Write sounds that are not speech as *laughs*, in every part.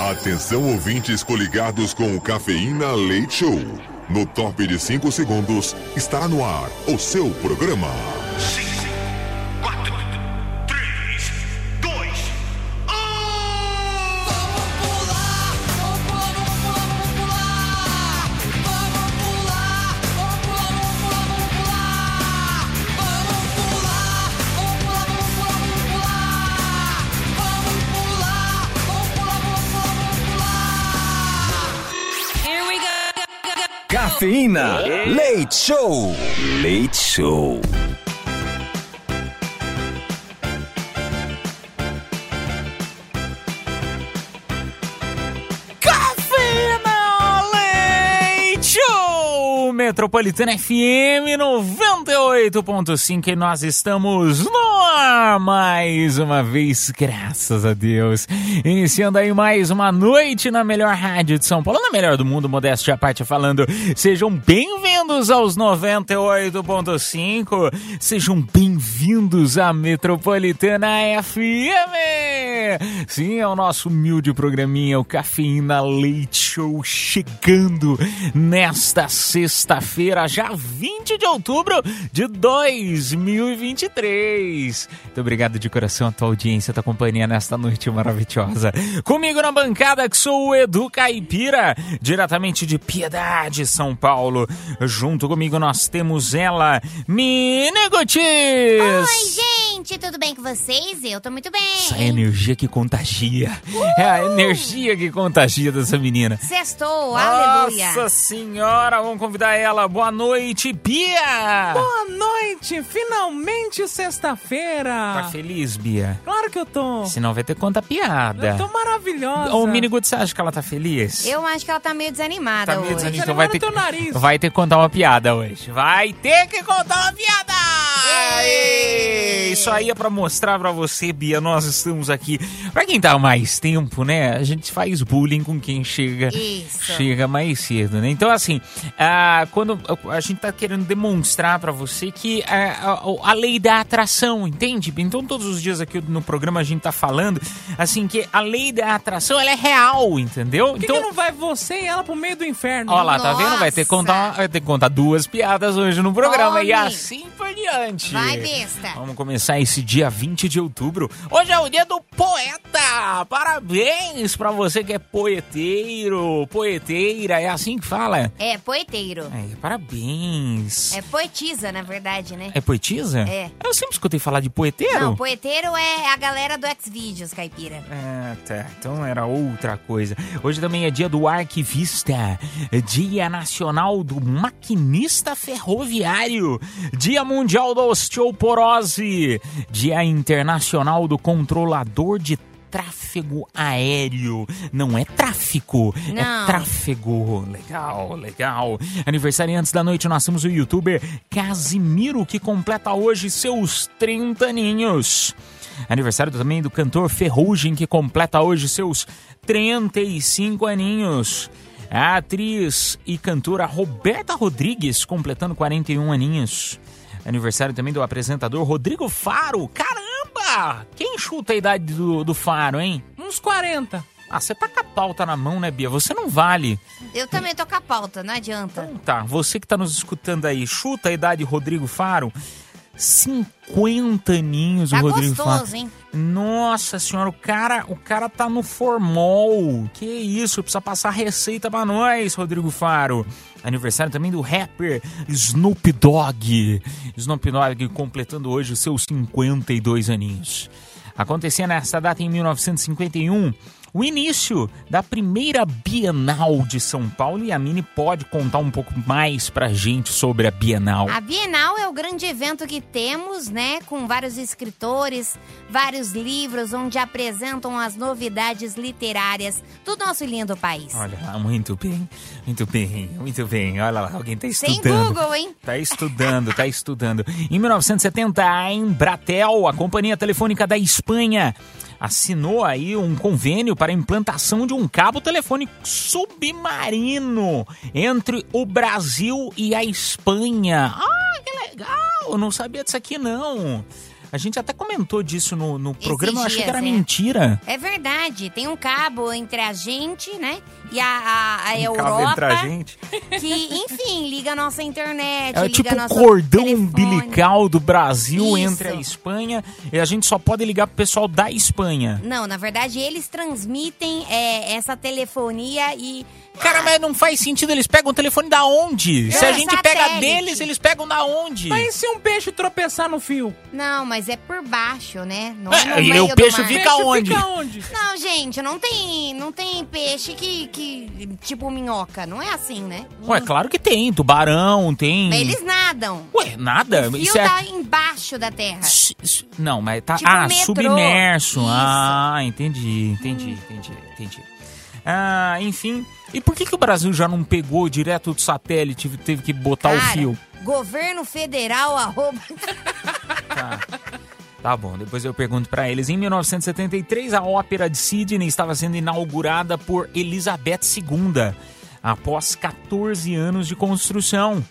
Atenção ouvintes coligados com o Cafeína Leite Show. No top de 5 segundos, estará no ar o seu programa. 5, Cafeína. Leite Show. Leite Show! Metropolitana FM 98.5 e nós estamos no mais uma vez, graças a Deus. Iniciando aí mais uma noite na melhor rádio de São Paulo, na melhor do mundo, modéstia à parte falando. Sejam bem-vindos aos 98.5, sejam bem-vindos à Metropolitana FM. Sim, é o nosso humilde programinha, o Cafeína Leite Show, chegando nesta sexta-feira, já 20 de outubro de 2023. Muito obrigado de coração a tua audiência, a tua companhia nesta noite maravilhosa. Comigo na bancada, que sou o Edu Caipira, diretamente de Piedade, São Paulo. Junto comigo nós temos ela, Mini Gutis. Oi, gente, tudo bem com vocês? Eu tô muito bem. Essa energia que contagia. É a energia que contagia dessa menina. Sextou, aleluia. Nossa senhora, vamos convidar ela. Boa noite, Bia! Boa noite! Finalmente Tá feliz, Bia? Claro que eu tô! Senão vai ter conta piada. Eu tô maravilhosa! Ô, Mini Guts, você acha que ela tá feliz? Eu acho que ela tá meio desanimada Tá meio hoje. desanimada. Então vai ter, no teu nariz. vai ter que contar uma piada hoje. Vai ter que contar uma piada! Aê! Isso aí é pra mostrar pra você, Bia, nós estamos aqui. Pra quem tá há mais tempo, né? A gente faz bullying com quem chega, Isso. chega mais cedo, né? Então, assim, ah, quando a gente tá querendo demonstrar pra você que ah, a, a lei da atração, entende? Então, todos os dias aqui no programa a gente tá falando, assim, que a lei da atração, ela é real, entendeu? Por que, então, que não vai você e ela pro meio do inferno? Ó lá, tá vendo? Vai ter que contar, Nossa. vai ter que contar duas piadas hoje no programa e Tome. assim por diante. Vai, besta. Vamos começar esse dia 20 de outubro. Hoje é o dia do poeta. Parabéns pra você que é poeteiro, poeteira, é assim que fala? É, poeteiro. É, parabéns. É poetisa, na verdade, né? É poetisa? É. Eu sempre escutei falar de poeteiro. Não, poeteiro é a galera do Xvideos, caipira. Ah, tá. Então era outra coisa. Hoje também é dia do arquivista, dia nacional do maquinista ferroviário, dia mundial da osteoporose, dia internacional do controlador de tráfego aéreo. Não é tráfico, é Não. tráfego. Legal, legal. Aniversariantes da noite, nós temos o youtuber Casimiro, que completa hoje seus 30 aninhos. Aniversário também do cantor Ferrugem, que completa hoje seus 35 aninhos. A atriz e cantora Roberta Rodrigues, completando 41 aninhos. Aniversário também do apresentador Rodrigo Faro. Caramba! Quem chuta a idade do, do Faro, hein? Uns 40. Ah, você tá com a pauta na mão, né, Bia? Você não vale. Eu também tô com a pauta, não adianta. Então tá, você que tá nos escutando aí, chuta a idade Rodrigo Faro. 50 aninhos Tá o Rodrigo gostoso, Faro. hein? Nossa senhora, o cara, o cara tá no formol. Que isso, precisa passar receita pra nós, Rodrigo Faro. Aniversário também do rapper Snoop Dogg. Snoop Dogg completando hoje os seus 52 aninhos. Acontecia nessa data em 1951 o início da primeira Bienal de São Paulo e a Mini pode contar um pouco mais pra gente sobre a Bienal. A Bienal é o grande evento que temos, né? Com vários escritores, vários livros, onde apresentam as novidades literárias do nosso lindo país. Olha lá, muito bem, muito bem, muito bem. Olha lá, alguém tá Sem estudando. Google, hein? Tá estudando, tá estudando. Em 1970, a Embratel, a companhia telefônica da Espanha, assinou aí um convênio para a implantação de um cabo telefônico submarino entre o Brasil e a Espanha. Ah, que legal! Eu não sabia disso aqui não. A gente até comentou disso no, no programa, eu achei que dias, era é. mentira. É verdade, tem um cabo entre a gente, né? E a, a, a Um Europa. cabo entre a gente. *laughs* Que, enfim, liga a nossa internet. É liga tipo o cordão telefone. umbilical do Brasil Isso. entre a Espanha e a gente só pode ligar pro pessoal da Espanha. Não, na verdade, eles transmitem é, essa telefonia e. Cara, mas não faz sentido, eles pegam o telefone da onde? Se a É, gente pega satélite. deles, eles pegam da onde? Mas e se um peixe tropeçar no fio? Não, mas é por baixo, né? Não É, é, no e meio o do peixe mar. fica peixe onde? fica onde? Não, gente, não tem, não tem peixe que, que. Tipo minhoca. Não é assim, né? Ué, claro que tem, tubarão, tem... Mas eles nadam. Ué, nada, O fio isso é... tá embaixo da terra. Não, mas tá. Tipo ah, metrô. submerso. Isso. Ah, entendi, entendi, entendi, entendi. Ah, enfim. E por que, que o Brasil já não pegou direto do satélite e teve que botar o Cara, fio? Governo federal, arroba. Tá. Tá bom, depois eu pergunto pra eles. Em 1973, a Ópera de Sydney estava sendo inaugurada por Elizabeth II, após 14 anos de construção.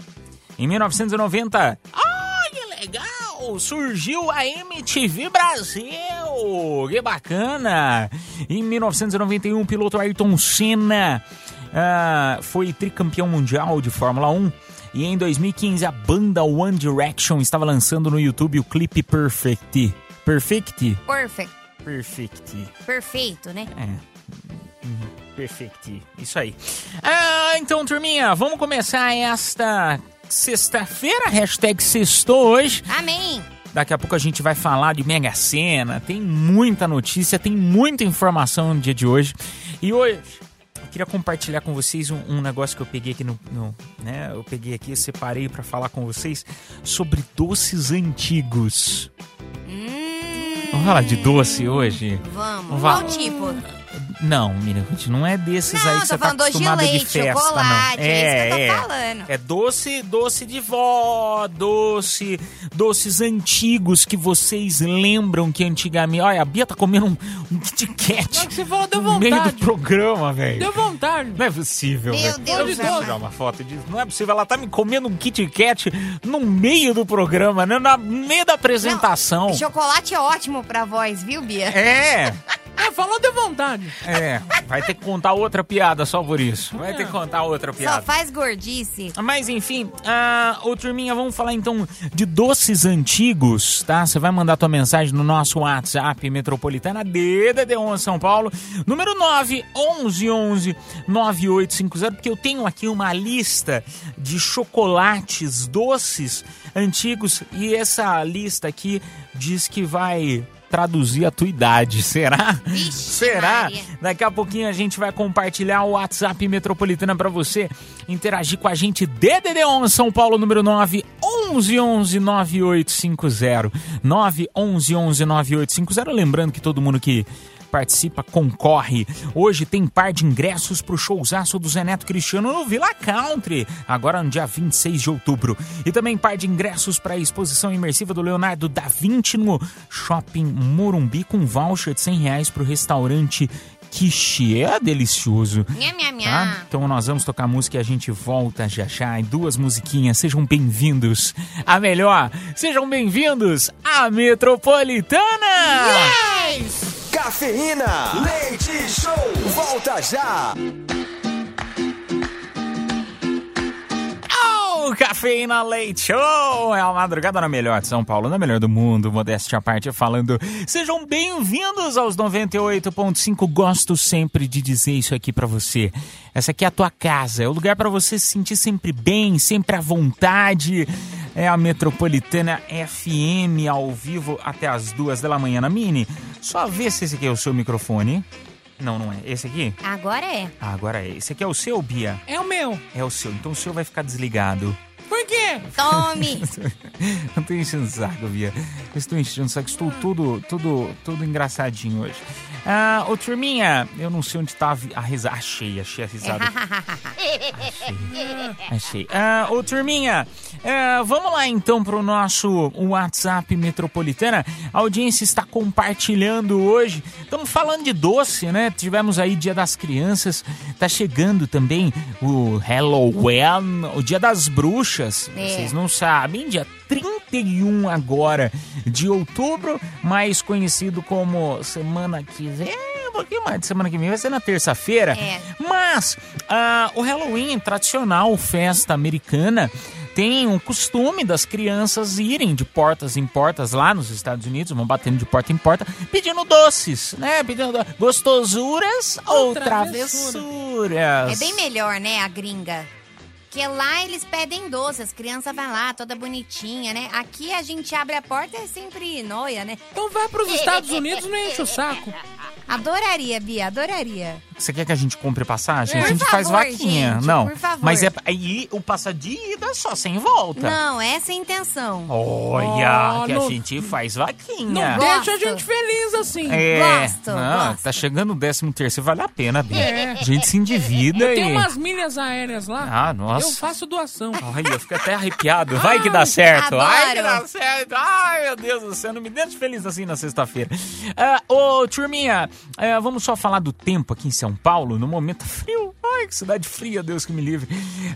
Em 1990, ai, que legal! Surgiu a MTV Brasil! Que bacana! Em 1991, o piloto Ayrton Senna ah, foi tricampeão mundial de Fórmula 1. E em 2015, a banda One Direction estava lançando no YouTube o clipe Perfect. Perfect? Perfect. Perfect. Perfeito, né? É. Uhum. Perfect. Isso aí. Ah, então, turminha, vamos começar esta sexta-feira. Hashtag sextou hoje. Amém. Daqui a pouco a gente vai falar de Mega Sena. Tem muita notícia, tem muita informação no dia de hoje. E hoje eu queria compartilhar com vocês um, um negócio que eu peguei aqui no, no- né? Eu peguei aqui, separei para falar com vocês sobre doces antigos. Hum, Vamos falar de doce hoje? vamos. Vá- Qual tipo? Não, Mirante, não é desses Não, aí que você tá falando doce de acostumada de, leite, festa, chocolate, não. é isso que eu tô falando. É doce, doce de vó, doce, doces antigos que vocês lembram que antigamente... Olha, a Bia tá comendo um, um Kit Kat Não, que você falou, deu no meio do vontade. programa, velho. Deu vontade. Não é possível, Meu velho. Deus Deixa do eu céu. tirar uma foto disso. Não é possível. Ela tá me comendo um Kit Kat no meio do programa, né? no meio da apresentação. Chocolate é ótimo pra voz, viu, Bia? É, *laughs* É, vontade. é. Vai ter que contar outra piada só por isso. Vai ter que contar outra Só piada. faz gordice. Mas enfim, ah, ô turminha, vamos falar então de doces antigos, tá? Você vai mandar tua mensagem no nosso WhatsApp Metropolitana DDD1 São Paulo, número 9 11 11 9850, porque eu tenho aqui uma lista de chocolates doces antigos e essa lista aqui diz que vai traduzir a tua idade, será? Vixe, será? Maria. Daqui a pouquinho a gente vai compartilhar o WhatsApp Metropolitana pra você interagir com a gente. DDD11 São Paulo, número 9 11 11 9850. 9 11 11 9850. Lembrando que todo mundo que participa concorre. Hoje tem par de ingressos pro showzaço do Zé Neto Cristiano no Villa Country, agora no dia 26 de outubro. E também par de ingressos para a exposição imersiva do Leonardo da Vinci no Shopping Morumbi com voucher de 100 reais pro restaurante Quiche. É delicioso. Nha, nha, Tá? Então nós vamos tocar música e a gente volta já já em duas musiquinhas. Sejam bem-vindos a melhor. Sejam bem-vindos à Metropolitana. Cafeína, leite show, volta já. Cafeína Leite Show! É a madrugada na melhor de São Paulo, na melhor do mundo, modéstia à parte falando. Sejam bem-vindos aos 98.5. Gosto sempre de dizer isso aqui pra você. Essa aqui é a tua casa, é o lugar pra você se sentir sempre bem, sempre à vontade. É a Metropolitana FM ao vivo até as duas da manhã na Mini. Só vê se esse aqui é o seu microfone. Não, não é. Esse aqui? Agora é. Ah, agora é. Esse aqui é o seu, Bia? É o meu. É o seu. Então o seu vai ficar desligado. Tome. *laughs* Não tô enchendo o saco, Bia. Eu estou enchendo o saco. Estou tudo, tudo, tudo engraçadinho hoje. Ah, ô turminha, eu não sei onde tá a, risada. Achei, achei a risada. *laughs* Achei. Ah, ô turminha, ah, vamos lá então pro nosso WhatsApp Metropolitana. A audiência está compartilhando hoje. Estamos falando de doce, né? Tivemos aí Dia das Crianças. Tá chegando também o Halloween, o Dia das Bruxas. É. Vocês não sabem, dia 30 31 agora de outubro, mais conhecido como semana que vem. Um pouquinho mais de semana que vem, vai ser na terça-feira. É. Mas ah, o Halloween, tradicional festa americana, tem um costume das crianças irem de portas em portas lá nos Estados Unidos, vão batendo de porta em porta, pedindo doces, né? Pedindo gostosuras ou travessuras. É bem melhor, né, a gringa. Porque lá eles pedem doce, as crianças vão lá, toda bonitinha, né? Aqui a gente abre a porta e é sempre noia, né? Então vai pros *laughs* Estados Unidos e não enche o saco. Adoraria, Bia, adoraria. Você quer que a gente compre passagem? É. a gente Por faz favor, vaquinha. gente, não, por favor. mas é aí o passa de ida só, sem volta. Não, essa é a intenção. Olha, Oh, que a não- gente faz Não vaquinha. Gosto. deixa a gente feliz assim. É, Gosto, não, gosto. tá chegando o 13 terceiro, vale a pena, Bia. É. A gente se endivida Tem e... umas milhas aéreas lá. Ah, nossa. Eu faço doação. Olha, eu fico até arrepiado. Vai que dá certo. adoro. Vai que dá certo. Ai, meu Deus do céu. Não me deixe feliz assim na sexta-feira. Ah, ô, turminha, ah, vamos só falar do tempo aqui em São Paulo. No momento frio. Ai, que cidade fria, Deus que me livre.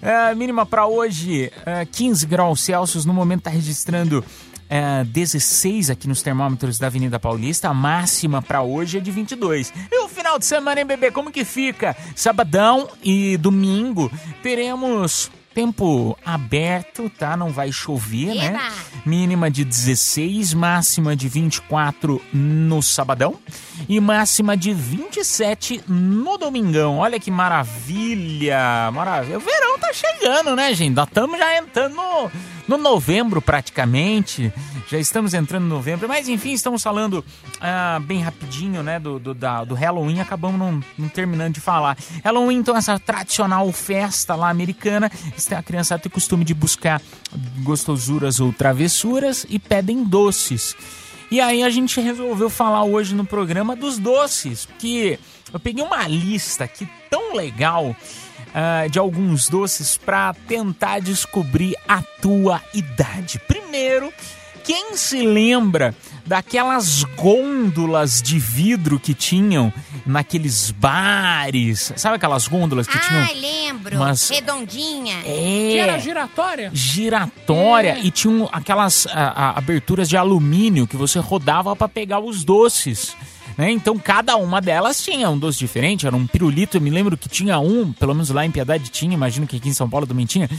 Ah, mínima pra hoje, ah, 15 graus Celsius. No momento tá registrando... ah, 16 aqui nos termômetros da Avenida Paulista, a máxima pra hoje é de 22. E o final de semana, hein, bebê? Como que fica? Sabadão e domingo teremos tempo aberto, tá? Não vai chover, né? Eba! Mínima de 16, máxima de 24 no sabadão e máxima de 27 no domingão. Olha que maravilha! Maravilha. O verão tá chegando, né, gente? Nós estamos já entrando no, no novembro praticamente. Já estamos entrando no novembro, mas enfim, estamos falando ah, bem rapidinho, né, do, do, da- do Halloween. Acabamos não, não terminando de falar. Halloween, então, essa tradicional festa lá americana. A criançada tem costume de buscar gostosuras ou travessuras e pedem doces. E aí a gente resolveu falar hoje no programa dos doces, porque eu peguei uma lista aqui tão legal ah, de alguns doces para tentar descobrir a tua idade. Primeiro, quem se lembra daquelas gôndolas de vidro que tinham naqueles bares? Sabe aquelas gôndolas que tinham Ai, lembro. umas- Redondinha. Que era é, giratória? giratória É. e tinham aquelas ah, ah, aberturas de alumínio que você rodava para pegar os doces. Né? Então cada uma delas tinha um doce diferente, era um pirulito. Eu me lembro que tinha um, pelo menos lá em Piedade tinha, imagino que aqui em São Paulo também tinha.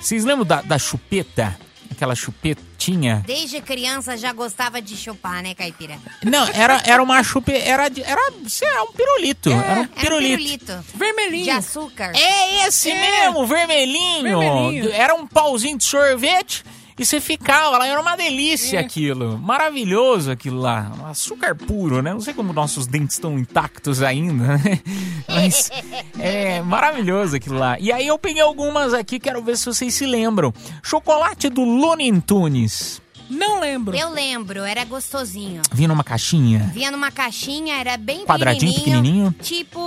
Vocês lembram da, da chupeta? Aquela chupetinha? Desde criança já gostava de chupar, né, caipira? Não, era, era uma chupeta. Era, era, sei lá, um pirulito. era um Era um pirulito. pirulito. Vermelhinho. De açúcar. É esse É. mesmo, vermelhinho. Vermelhinho. Era um pauzinho de sorvete e você ficava lá. Era uma delícia É. aquilo. Maravilhoso aquilo lá. Um açúcar puro, né? Não sei como nossos dentes estão intactos ainda, né? *laughs* Mas é maravilhoso aquilo lá. E aí eu peguei algumas aqui, quero ver se vocês se lembram. Chocolate do Looney Tunes. Não lembro. Eu lembro, era gostosinho. Vinha numa caixinha. Vinha numa caixinha, era bem Quadradinho, pequenininho. Tipo,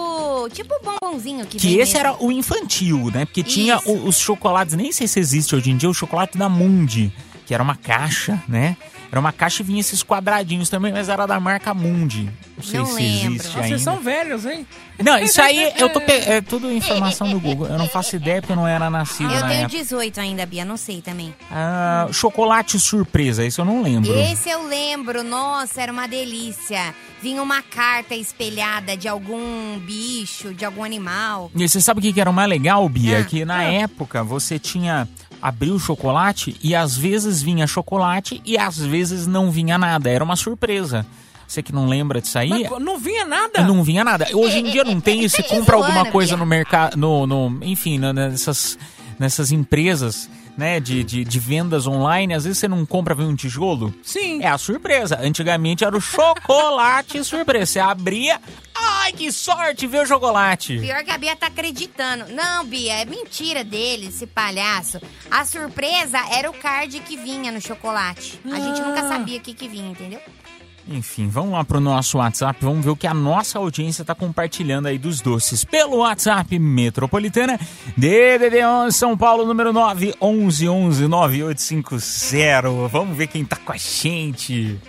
tipo o bombonzinho que Que esse mesmo. era o infantil, né? Porque tinha o- os chocolates, nem sei se existe hoje em dia, o chocolate da Mundi, que era uma caixa, né? Era uma caixa e vinha esses quadradinhos também, mas era da marca Mundi. Não sei Não se lembro. existe Nossa, ainda. Vocês são velhos, hein? Não, isso aí eu tô pe... é tudo informação do Google. Eu não faço ideia porque eu não era nascido Eu na tenho época. 18 ainda, Bia, não sei também. Ah, chocolate surpresa, isso eu não lembro. Esse eu lembro, nossa, era uma delícia. Vinha uma carta espelhada de algum bicho, de algum animal. E você sabe o que que era o mais legal, Bia? Ah. que na época você tinha. Abriu o chocolate e às vezes vinha chocolate e às vezes não vinha nada. Era uma surpresa. Você que não lembra disso aí. Mas não vinha nada. Não vinha nada. Hoje em dia não tem isso. *laughs* Você compra zoando, alguma coisa no mercado. No, no, enfim, na- nessas, nessas empresas né, de, de, de vendas online. Às vezes você não compra, vem um tijolo. Sim. É a surpresa. Antigamente era o chocolate surpresa. Você abria. Ai, que sorte ver o chocolate. Pior que a Bia tá acreditando. Não, Bia, é mentira dele, esse palhaço. A surpresa era o card que vinha no chocolate. A gente nunca Ah. sabia o que, que vinha, entendeu? Enfim, vamos lá pro nosso WhatsApp, vamos ver o que a nossa audiência tá compartilhando aí dos doces. Pelo WhatsApp Metropolitana, DDD 11 São Paulo, número 9 11 11 9850. Vamos ver quem tá com a gente.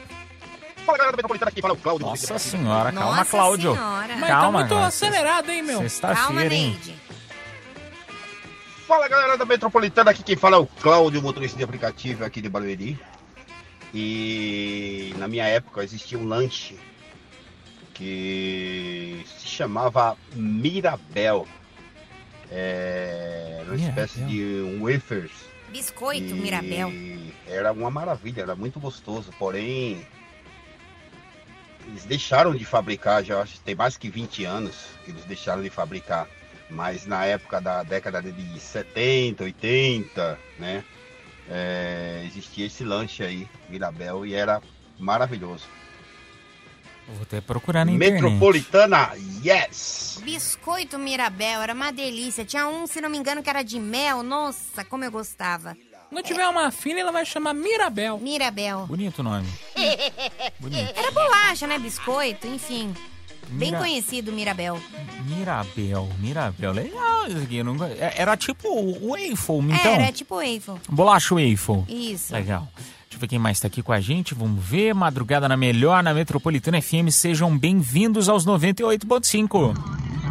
Fala galera do Metropolitana aqui, fala o Cláudio. Nossa senhora, calma, Nossa Cláudio. senhora. Mas Calma, tá muito cara. acelerado, hein, meu? Calma, Sexta-feira, hein? Neide. Fala galera da Metropolitana, aqui quem fala é o Cláudio, motorista de aplicativo aqui de Barueri. E na minha época existia um lanche que se chamava Mirabel. É, era uma espécie de wafers. Biscoito, E Mirabel. Era uma maravilha, era muito gostoso, porém eles deixaram de fabricar, já acho que tem mais que 20 anos que eles deixaram de fabricar. Mas na época da década de 70, 80, né? É, existia esse lanche aí, Mirabel, e era maravilhoso. Vou até procurar na internet. Metropolitana, yes! Biscoito Mirabel, era uma delícia. Tinha um, se não me engano, que era de mel. Nossa, como eu gostava. Quando tiver uma filha, ela vai chamar Mirabel. Mirabel. Bonito nome. *laughs* Bonito. Era bolacha, né? Biscoito, enfim. Bem Mira- conhecido, Mirabel. Mirabel, Mirabel. Legal isso aqui. eu não é- Era tipo o Eiffel, então. Era, tipo Eiffel. Bolacha Eiffel. Isso. Legal. Deixa eu ver quem mais tá aqui com a gente. Vamos ver. Madrugada na melhor, na Metropolitana FM. Sejam bem-vindos aos 98.5.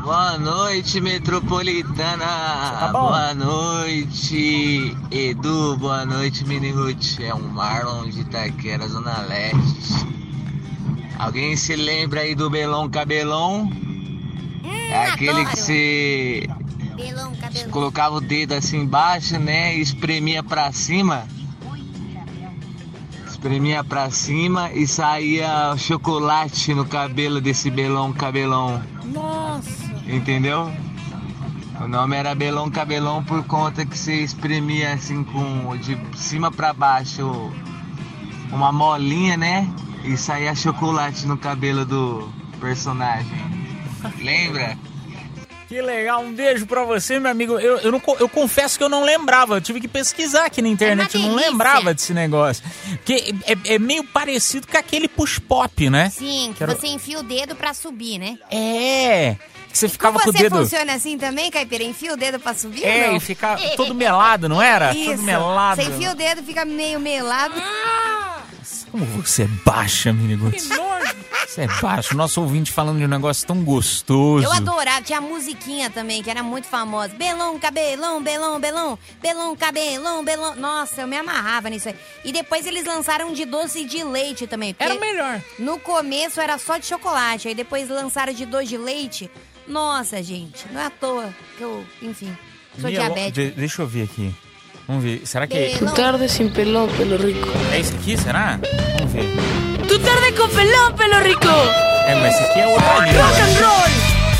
Boa noite, Metropolitana. Tá bom. boa noite, Edu. Boa noite, Mini Ruth. É o Marlon de Itaquera, Zona Leste. Alguém se lembra aí do Belão Cabelão? é aquele Hum, adoro. que Belão, cabelo. colocava o dedo assim embaixo, né? E espremia pra cima. Espremia pra cima e saía chocolate no cabelo desse Belão Cabelão. Nossa. Entendeu? O nome era Belão Cabelão por conta que você espremia assim com de cima pra baixo uma molinha, né? E saía chocolate no cabelo do personagem. Lembra? Que legal, um beijo pra você, meu amigo. Eu, eu, não eu confesso que eu não lembrava, eu tive que pesquisar aqui na internet, É eu não delícia. lembrava desse negócio. Porque é, é meio parecido com aquele push pop, né? Sim, que Quero- você enfia o dedo pra subir, né? É, que você ficava com o Você dedo... funciona assim também, Caipira? Enfia o dedo pra subir É, não? e ficava todo melado, não era? Isso. Todo melado. Você enfia o dedo, fica meio melado. Como você é baixa, nojo. Você é baixo. Nosso ouvinte falando de um negócio tão gostoso. Eu adorava, tinha a musiquinha também, que era muito famosa. Belão, cabelão, belão, belão, belão, cabelão, belão. Nossa, eu me amarrava nisso aí. E depois eles lançaram de doce de leite também. Era o melhor. No começo era só de chocolate, aí depois lançaram de doce de leite. Nossa, gente, não é à toa que eu, enfim, sou Mielo- diabética. de- deixa eu ver aqui. Vamos ver. Será que Belão. Tarde sin pelón, pelo rico. é esse aqui? Será? Vamos ver. Tu tarde con pelón, pelo rico. É, mas esse aqui é outra língua. Rock and roll.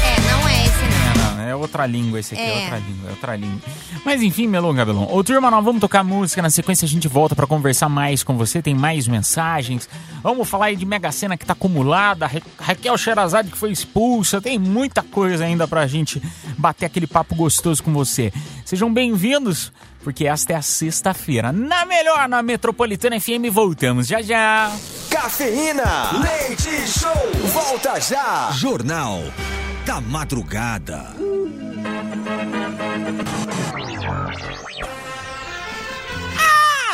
É, não é esse não. É, não, é outra língua esse aqui, é. É. outra língua, é outra língua. Mas enfim, Melon Gabelon. Ô, turma, nós vamos tocar música, na sequência a gente volta pra conversar mais com você, tem mais mensagens. Vamos falar aí de Mega Sena que tá acumulada, Ra- Raquel Sherazade que foi expulsa, tem muita coisa ainda pra gente bater aquele papo gostoso com você. Sejam bem-vindos, porque esta é a sexta-feira. Na melhor, na Metropolitana FM, voltamos já já. Cafeína. Leite Show. Volta já. Jornal da Madrugada.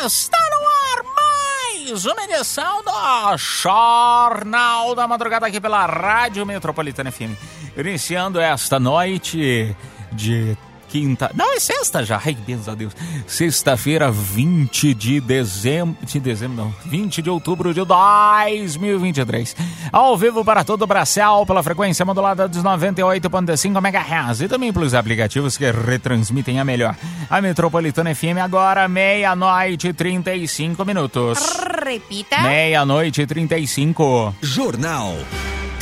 Está no ar mais uma edição do Jornal da Madrugada aqui pela Rádio Metropolitana FM. Iniciando esta noite de quinta... Não, é sexta já. Ai, Deus a Deus. Sexta-feira, 20 de dezembro... De dezembro, não. 20 de outubro de 2023. Ao vivo para todo o Brasil, pela frequência modulada dos 98.5 MHz e também pelos aplicativos que retransmitem a melhor. A Metropolitana FM agora, meia-noite e 35 minutos. Repita. Meia-noite e 35. Jornal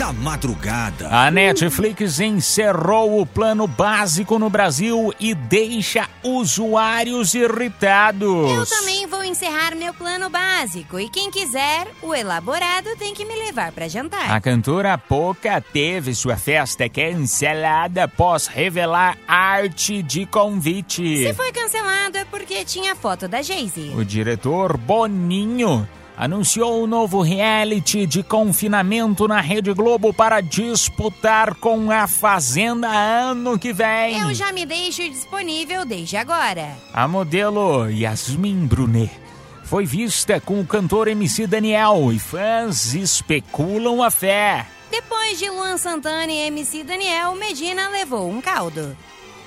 da Madrugada. A Netflix encerrou o plano básico no Brasil e deixa usuários irritados. Eu também vou encerrar meu plano básico. E quem quiser, o elaborado tem que me levar pra jantar. A cantora Poca teve sua festa cancelada após revelar arte de convite. Se foi cancelado é porque tinha foto da Jay-Z. O diretor Boninho anunciou um novo reality de confinamento na Rede Globo para disputar com a Fazenda ano que vem. Eu já me deixo disponível desde agora. A modelo Yasmin Brunet foi vista com o cantor MC Daniel e fãs especulam a fé. Depois de Luan Santana e MC Daniel, Medina levou um caldo.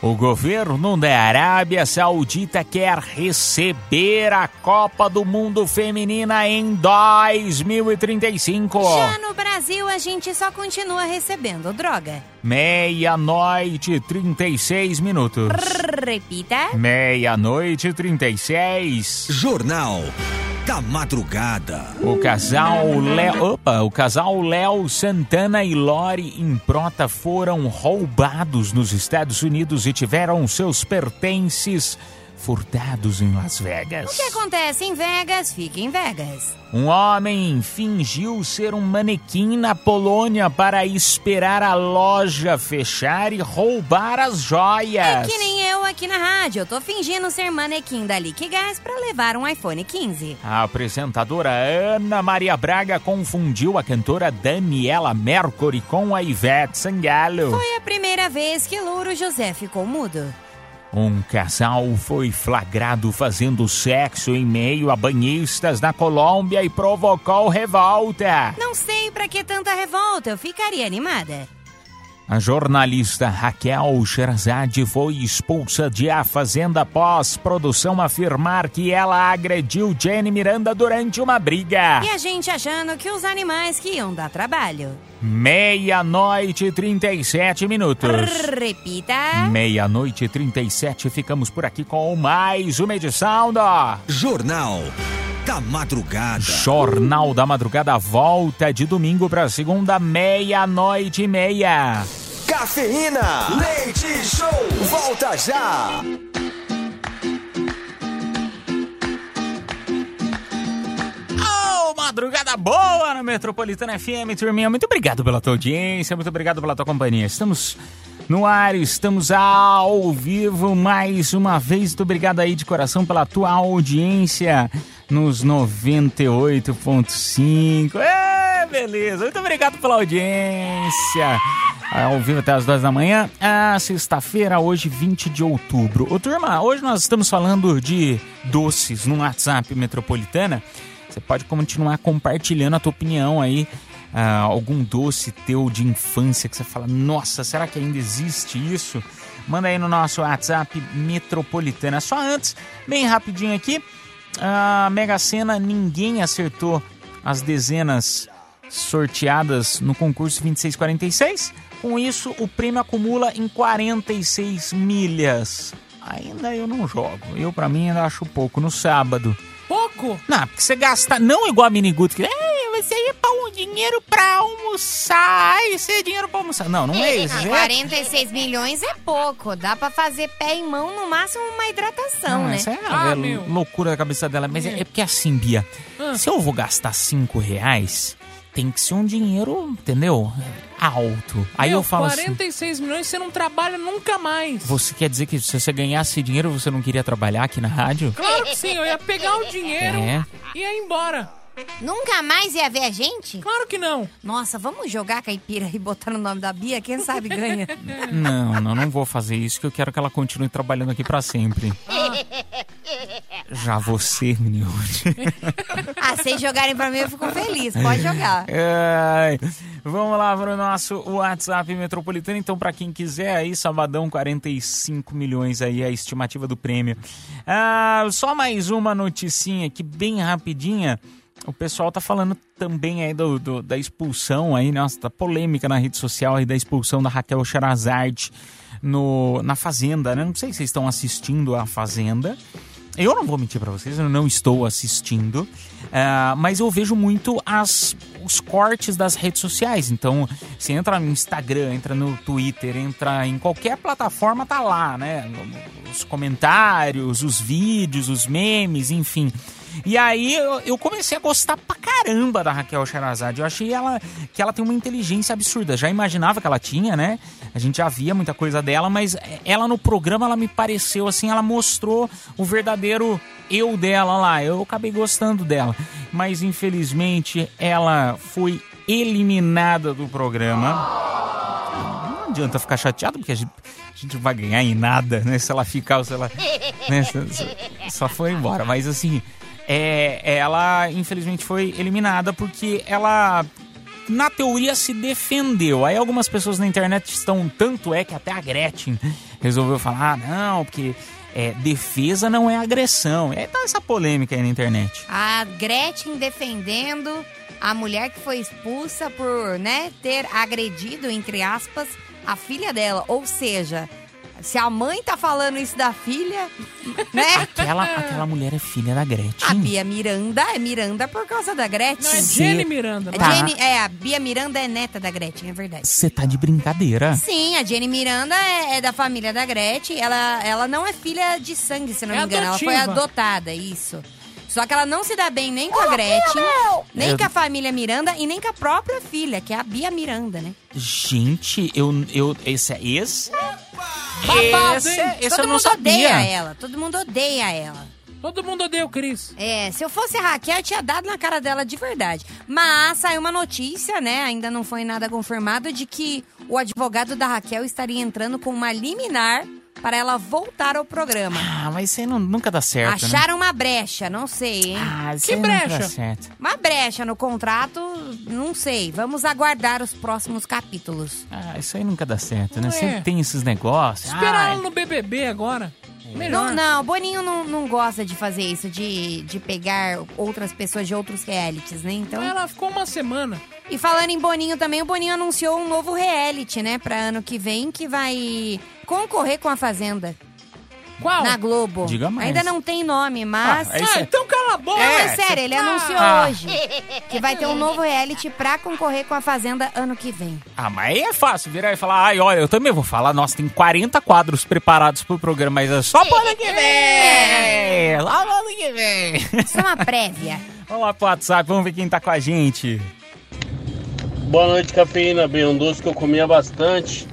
O governo da Arábia Saudita quer receber a Copa do Mundo Feminina em 2035. Já no Brasil, a gente só continua recebendo droga. Meia-noite e 36 minutos. Repita. Meia-noite e 36. Jornal da Madrugada. O casal Léo, opa, o casal Léo Santana e Lori Improta foram roubados nos Estados Unidos e tiveram seus pertences furtados em Las Vegas. O que acontece em Vegas, fica em Vegas. Um homem fingiu ser um manequim na Polônia para esperar a loja fechar e roubar as joias. É que nem eu aqui na rádio. Eu tô fingindo ser manequim da Liquigás pra levar um iPhone 15. A apresentadora Ana Maria Braga confundiu a cantora Daniela Mercury com a Ivete Sangalo. Foi a primeira vez que Louro José ficou mudo. Um casal foi flagrado fazendo sexo em meio a banhistas na Colômbia e provocou revolta. Não sei pra que tanta revolta, eu ficaria animada. A jornalista Raquel Sherazade foi expulsa de A Fazenda após produção afirmar que ela agrediu Jenny Miranda durante uma briga. E a gente achando que os animais que iam dar trabalho. Meia-noite e 37 minutos. Repita. Meia-noite e 37, ficamos por aqui com mais uma edição do Jornal da Madrugada. Jornal da Madrugada volta de domingo para segunda, meia-noite e meia. Cafeína, leite show, volta já. Oh, madrugada boa na Metropolitana FM, turminha. Muito obrigado pela tua audiência, muito obrigado pela tua companhia. Estamos no ar, estamos ao vivo mais uma vez. Muito obrigado aí de coração pela tua audiência nos 98.5. É, beleza. Muito obrigado pela audiência. Ao vivo até as duas da manhã. Ah, sexta-feira, hoje, 20 de outubro. Ô, turma, hoje nós estamos falando de doces no WhatsApp Metropolitana. Você pode continuar compartilhando a tua opinião aí. Ah, algum doce teu de infância que você fala, nossa, será que ainda existe isso? Manda aí no nosso WhatsApp Metropolitana. Só antes, bem rapidinho aqui, a Mega Sena, ninguém acertou as dezenas sorteadas no concurso 2646. Com isso, o prêmio acumula em 46 milhas. Ainda eu não jogo. Eu, pra mim, ainda acho pouco. No sábado. Pouco? Não, porque você gasta, não igual a Miniguto, que é, você ia dinheiro pra almoçar, isso é dinheiro pra almoçar. Não, não é isso. Ah, é- 46 milhões é pouco. Dá pra fazer pé e mão, no máximo uma hidratação, Não, né? essa é, Ah, é meu. loucura da cabeça dela. Mas é, é porque assim, Bia, Ah. se eu vou gastar 5 reais, tem que ser um dinheiro, entendeu? Alto. Aí Meu, eu falo assim. 46 milhões você não trabalha nunca mais. Você quer dizer que se você ganhasse dinheiro, você não queria trabalhar aqui na rádio? Claro que sim, eu ia pegar o dinheiro É. e ia embora. Nunca mais ia ver a gente? Claro que não. Nossa, vamos jogar caipira e botar no nome da Bia? Quem sabe ganha. *laughs* Não, não, não vou fazer isso, que eu quero que ela continue trabalhando aqui pra sempre. *laughs* Já você, menino. ah, se jogarem pra mim, eu fico feliz. Pode jogar. *laughs* Ai, vamos lá para o nosso WhatsApp metropolitano. Então, para quem quiser aí, sabadão, 45 milhões aí, a estimativa do prêmio. Ah, só mais uma noticinha aqui, bem rapidinha. O pessoal tá falando também aí do, do- da expulsão aí, nossa, tá polêmica na rede social aí da expulsão da Raquel Charazard no, na Fazenda, né? Não sei se vocês estão assistindo a Fazenda. Eu não vou mentir pra vocês, eu não estou assistindo, ah, mas eu vejo muito as, os cortes das redes sociais. Então, você entra no Instagram, entra no Twitter, entra em qualquer plataforma, tá lá, né? Os comentários, os vídeos, os memes, enfim. E aí eu, comecei a gostar pra caramba da Raquel Sherazade. Eu achei ela que ela tem uma inteligência absurda. Já imaginava que ela tinha, né? A gente já via muita coisa dela, mas ela no programa ela me pareceu assim, ela mostrou o verdadeiro eu dela lá. Eu acabei gostando dela, mas infelizmente ela foi eliminada do programa. Não adianta ficar chateado porque a gente, a gente vai ganhar em nada, né? Se ela ficar ou se ela né, só foi embora. Mas assim, é, ela infelizmente foi eliminada porque ela na teoria se defendeu. Aí algumas pessoas na internet estão tanto é que até a Gretchen resolveu falar, ah, não, porque é, defesa não é agressão. É tá essa polêmica aí na internet. A Gretchen defendendo a mulher que foi expulsa por, né, ter agredido, entre aspas, a filha dela. Ou seja, se a mãe tá falando isso da filha, né? Aquela, aquela mulher é filha da Gretchen. A Bia Miranda é Miranda por causa da Gretchen. Não, é Jenny Miranda. A Tá. Jenny- é, a Bia Miranda é neta da Gretchen, é verdade. Você tá de brincadeira. Sim, a Jenny Miranda é, é da família da Gretchen. Ela, ela não é filha de sangue, se não É me engano. Ela foi adotiva. adotada, isso. Só que ela não se dá bem nem com a Gretchen, nem Eu- com a família Miranda e nem com a própria filha, que é a Bia Miranda, né? Gente, eu. eu esse, esse, Babado, esse, hein? esse todo eu não mundo sabia. odeia ela, todo mundo odeia ela. Todo mundo odeia o Cris. É, se eu fosse a Raquel, eu tinha dado na cara dela de verdade. Mas saiu uma notícia, né? Ainda não foi nada confirmado, de que o advogado da Raquel estaria entrando com uma liminar para ela voltar ao programa. Ah, mas isso aí não- nunca dá certo, né? Acharam uma brecha, não sei, hein? Ah, isso Que aí nunca dá brecha? certo. Uma brecha no contrato, não sei. Vamos aguardar os próximos capítulos. Ah, isso aí nunca dá certo, né? É. Sempre tem esses negócios. Esperar ela no BBB agora. Melhor. Não, não, o Boninho não, não gosta de fazer isso, de, de pegar outras pessoas de outros realities, né? Então. Ela ficou uma semana. E falando em Boninho também, o Boninho anunciou um novo reality, né, pra ano que vem, que vai concorrer com a Fazenda Qual? na Globo. Diga mais. Ainda não tem nome, mas. Ah, é isso Ah, então cala a boca. É, É, sério, ele anunciou Ah. hoje que vai ter um novo reality pra concorrer com a Fazenda ano que vem. Ah, mas aí é fácil virar e falar, ai, olha, eu também vou falar, nossa, tem 40 quadros preparados pro programa, mas é só pro ano que vem! Lá no ano que vem! Isso é uma prévia. *laughs* Vamos lá pro WhatsApp, vamos ver quem tá com a gente. Boa noite, cafeína. Bem, um doce que eu comia bastante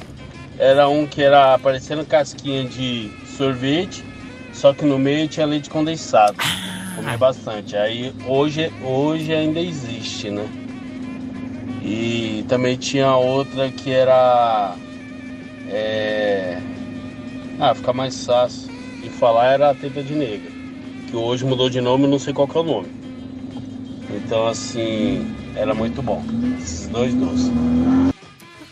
era um que era parecendo casquinha de sorvete, só que no meio tinha leite condensado. Comia bastante. Aí hoje, hoje ainda existe, né? E também tinha outra que era. É... Ah, fica mais fácil de falar era a teta de negra. Que hoje mudou de nome, não sei qual que é o nome. Então assim, era muito bom. Esses dois doces.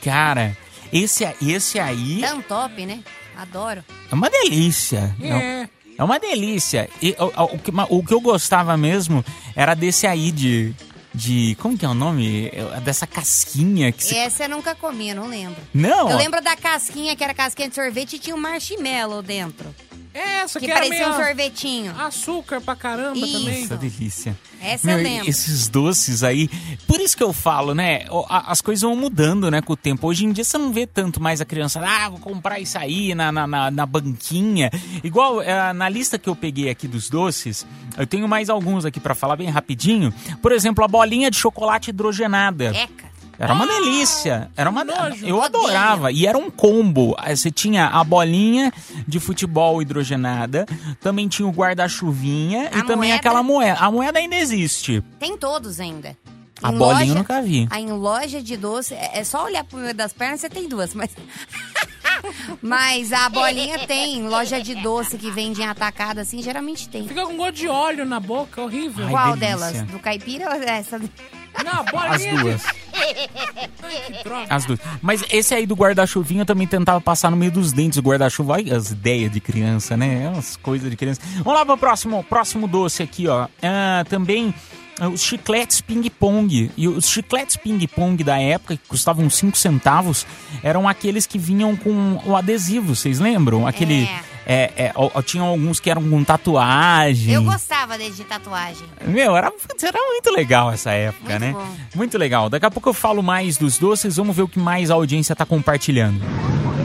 Cara, esse, esse aí Tão top, né? Adoro. é uma delícia. É. É uma delícia. E, o, o que, o que eu gostava mesmo era desse aí de. de como que é o nome? É, Dessa casquinha que se. Essa eu nunca comi, eu não lembro. Não! Eu lembro da casquinha, que era casquinha de sorvete e tinha um marshmallow dentro. É essa que, Que era parecia um sorvetinho. açúcar pra caramba Isso. também. Essa delícia. Essa Meu, eu lembro. Esses doces aí. Por isso que eu falo, né? As coisas vão mudando, né, com o tempo. Hoje em dia você não vê tanto mais a criança, ah, vou comprar isso aí na, na, na- na banquinha. Igual eh, na lista que eu peguei aqui dos doces, eu tenho mais alguns aqui pra falar bem rapidinho. Por exemplo, a bolinha de chocolate hidrogenada. Eca. Era uma delícia. Era uma. nojo. Eu adorava. E era um combo. Você tinha a bolinha de futebol hidrogenada, também tinha o guarda-chuvinha e A também moeda. aquela moeda. A moeda ainda existe. Tem todos ainda. A Em bolinha eu loja- nunca vi. Aí em loja de doce, é é só olhar pro meio das pernas, você tem duas, mas. *laughs* mas a bolinha tem. Em loja de doce que vende em atacado, assim, geralmente tem. Fica com gosto de óleo na boca, horrível. Ai, Qual delícia. delas? Do caipira ou essa? Não, As bolinha de- *laughs* duas. As duas. Mas esse aí do guarda-chuvinha eu também tentava passar no meio dos dentes do guarda-chuva. Olha as ideias de criança, né? É umas coisas de criança. Vamos lá pro próximo, próximo doce aqui, ó. Ah, também ah, os chicletes ping-pong. E os chicletes ping-pong da época, que custavam 5 centavos, eram aqueles que vinham com o adesivo, vocês lembram? Aquele. É, é, ó, ó, tinham alguns que eram com tatuagem. Eu gostava desse de tatuagem. Meu, era, era muito legal essa época, Muito né? bom. Muito legal. Daqui a pouco eu falo mais dos doces, vamos ver o que mais a audiência tá compartilhando.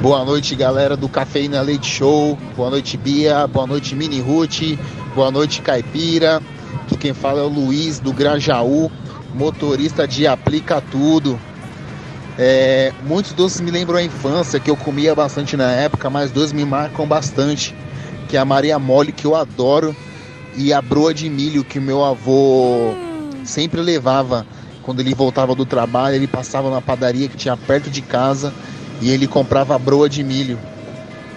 Boa noite, galera do Cafeína Leite Show. Boa noite, Bia. Boa noite, Mini Ruth. Boa noite, Caipira. Aqui quem fala é o Luiz do Grajaú, motorista de Aplica Tudo. É, muitos doces me lembram a infância, que eu comia bastante na época, mas dois me marcam bastante, que é a Maria Mole, que eu adoro, e a broa de milho, que meu avô sempre levava. Quando ele voltava do trabalho, ele passava na padaria que tinha perto de casa e ele comprava a broa de milho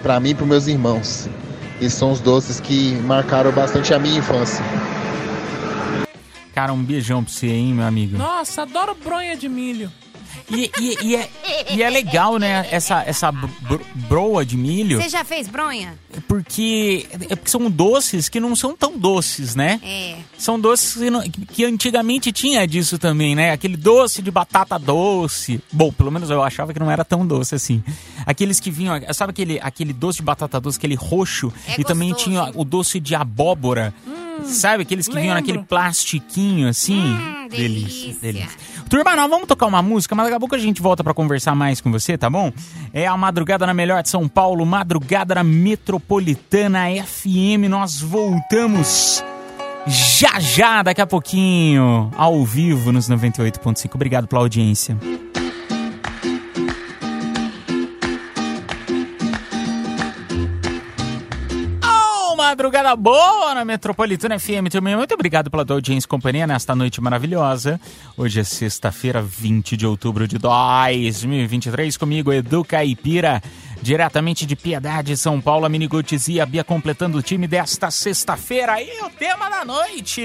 para mim e para meus irmãos. Esses são os doces que marcaram bastante a minha infância. Cara, um beijão pra você, hein, meu amigo. Nossa, adoro bronha de milho. E, e- e é, e é legal, né? Essa, essa br- broa de milho. Você já fez bronha? Porque, é porque são doces que não são tão doces, né? É. São doces que, não- que antigamente tinha disso também, né? Aquele doce de batata doce. Bom, pelo menos eu achava que não era tão doce assim. Aqueles que vinham, sabe aquele, aquele doce de batata doce, aquele roxo? É e também gostoso. tinha o doce de abóbora. Sabe? Aqueles que vinham naquele plastiquinho assim. Hum, delícia. delícia. Turma, nós vamos tocar uma música, mas daqui a pouco a gente volta pra conversar mais com você, tá bom? É a Madrugada na Melhor de São Paulo, Madrugada na Metropolitana FM. Nós voltamos já já, daqui a pouquinho, ao vivo nos 98.5. Obrigado pela audiência. Madrugada boa na Metropolitana FM também. Muito obrigado pela tua audiência e companhia nesta noite maravilhosa. Hoje é sexta-feira, 20 de outubro de 2023. Comigo, Edu Caipira, diretamente de Piedade, São Paulo. A Miniguts e a Bia completando o time desta sexta-feira. E o tema da noite.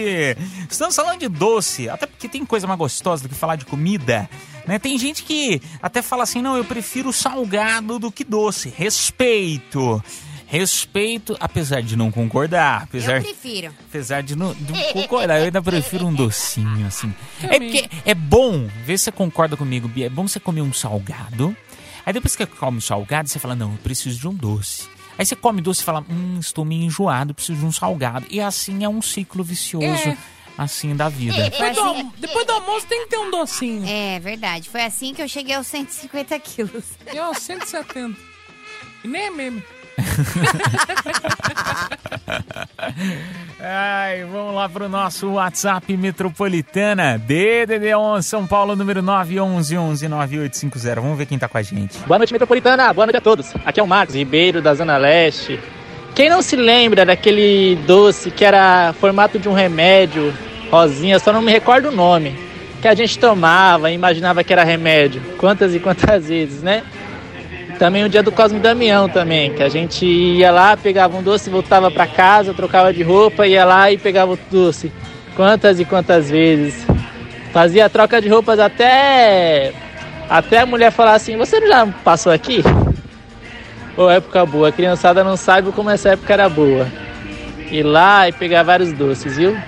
Estamos falando de doce, até porque tem coisa mais gostosa do que falar de comida. Né? Tem gente que até fala assim: não, eu prefiro salgado do que doce. Respeito. Respeito, apesar de não concordar, apesar, Eu prefiro. apesar de não de não *laughs* concordar, eu ainda prefiro um docinho, assim. É porque é bom, vê se você concorda comigo, Bia, é bom você comer um salgado, aí depois que você come o salgado, você fala, não, eu preciso de um doce. Aí você come doce e fala, hum, estou meio enjoado, preciso de um salgado. E assim é um ciclo vicioso, É. assim, da vida. Depois do, depois do almoço tem que ter um docinho. É verdade. Foi assim que eu cheguei aos 150 quilos. Eu, 170. E nem é meme. Ai, vamos lá pro nosso WhatsApp Metropolitana, DDD11 São Paulo, número 911-9850. Vamos ver quem tá com a gente. Boa noite, Metropolitana. Boa noite a todos. Aqui é o Marcos Ribeiro, da Zona Leste. Quem não se lembra daquele doce que era formato de um remédio, rosinha, só não me recordo o nome, que a gente tomava e imaginava que era remédio. Quantas e quantas vezes, né? Também o dia do Cosme Damião também, que a gente ia lá, pegava um doce, voltava pra casa, trocava de roupa, ia lá e pegava o doce. Quantas e quantas vezes. Fazia troca de roupas até até a mulher falar assim, você já passou aqui? Ô, época boa, a criançada não sabe como essa época era boa. Ir lá e pegar vários doces, viu?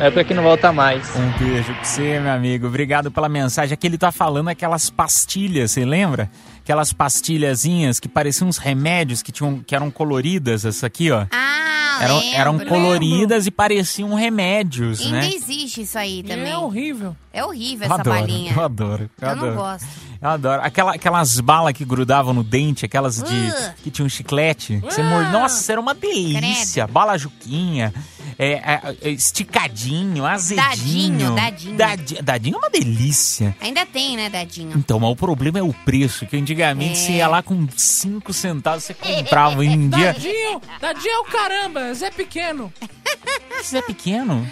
Época que não volta mais. Um beijo pra você, meu amigo. Obrigado pela mensagem. Aqui ele tá falando aquelas pastilhas, você lembra? Aquelas pastilhazinhas que pareciam uns remédios que, tinham, que eram coloridas, essa aqui, ó. Ah, eram, lembro. eram coloridas e pareciam remédios, Ainda né? existe isso aí também. É horrível. É horrível Eu essa adoro, balinha. eu adoro. Eu, Eu não adoro. gosto. Eu adoro. Aquela, aquelas balas que grudavam no dente, aquelas de. Uh. que tinham chiclete. Você morde. Nossa, era uma delícia. Bala juquinha. É, é, é, esticadinho, azedinho. Dadinho, dadinho. Dadi- dadinho é uma delícia. Ainda tem, né, Dadinho? Então, mas o problema é o preço, que antigamente É. você ia lá com 5 centavos, você comprava. Em dia. Dadinho, dadinho é o caramba, Zé Pequeno. *laughs* Você é pequeno?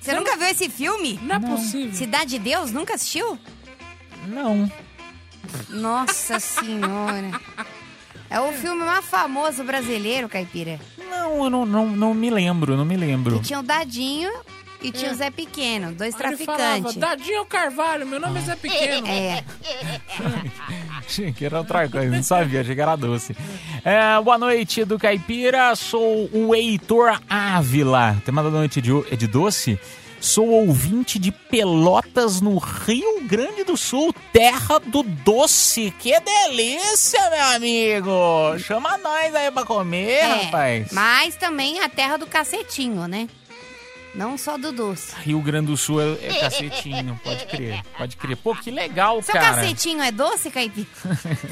Você nunca viu esse filme? Não é possível. Cidade de Deus? Nunca assistiu? Não. Nossa senhora. É o filme mais famoso brasileiro, Caipira. Não, eu não, não, não me lembro, não me lembro. Que tinha o Dadinho e tinha o Zé Pequeno, dois Aí ele traficantes. falava, Dadinho é o Carvalho, meu nome é Zé Pequeno. É. *laughs* Achei que era outra coisa, não sabia, achei que era doce. É, boa noite do Caipira, sou o Heitor Ávila. Tema da noite de, ho- é de doce. Sou ouvinte de Pelotas, no Rio Grande do Sul, terra do doce. Que delícia, meu amigo! Chama nós aí pra comer, É, rapaz. Mas também a terra do cacetinho, né? Não só do doce. Rio Grande do Sul é, é cacetinho, pode crer, pode crer. Pô, que legal, Seu cara. cacetinho é doce, Caipira?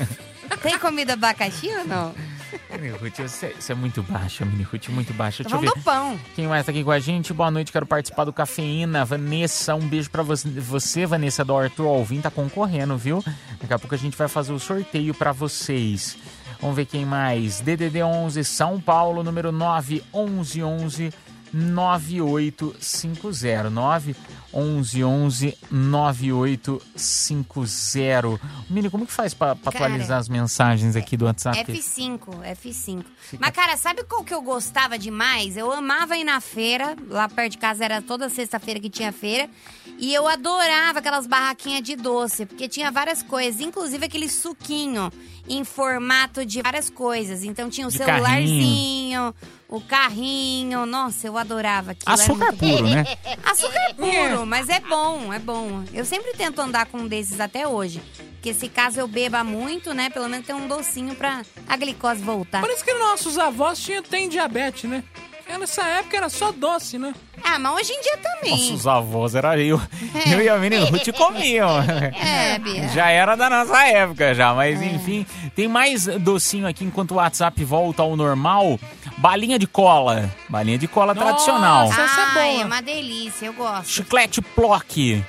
*laughs* Tem comida abacaxi ou não? *laughs* Mini Ruth, você, você é muito baixa, Mini Ruth, muito baixa. Deixa eu falando ver. pão. Quem mais tá aqui com a gente? Boa noite, quero participar do Cafeína. Vanessa, um beijo pra você, você Vanessa, do Arthur Alvim, tá concorrendo, viu? Daqui a pouco a gente vai fazer o sorteio pra vocês. Vamos ver quem mais. DDD 11 São Paulo, número 91111 9850 911 9850. Mini, como que faz Cara, atualizar as mensagens aqui do WhatsApp? F5, F5. Mas, cara, sabe qual que eu gostava demais? Eu amava ir na feira, lá perto de casa era toda sexta-feira que tinha feira. E eu adorava aquelas barraquinhas de doce, porque tinha várias coisas, inclusive aquele suquinho em formato de várias coisas. Então tinha o De celularzinho, o carrinho. Nossa, eu adorava aquilo. era Açúcar muito puro, né? *laughs* Açúcar puro, mas é bom, é bom. Eu sempre tento andar com um desses até hoje. Porque se caso eu beba muito, né, pelo menos tem um docinho pra a glicose voltar. Por isso que nossos avós tinham, tem diabetes, né? Porque Nessa época era só doce, né? Ah, mas hoje em dia também. Nossos avós era eu. É. Eu e a menina Ruth comiam. É, Bia. Já era da nossa época já, mas enfim. Tem mais docinho aqui enquanto o WhatsApp volta ao normal. Balinha de cola. Balinha de cola tradicional. Ai, é uma delícia, eu gosto. Chiclete Plock.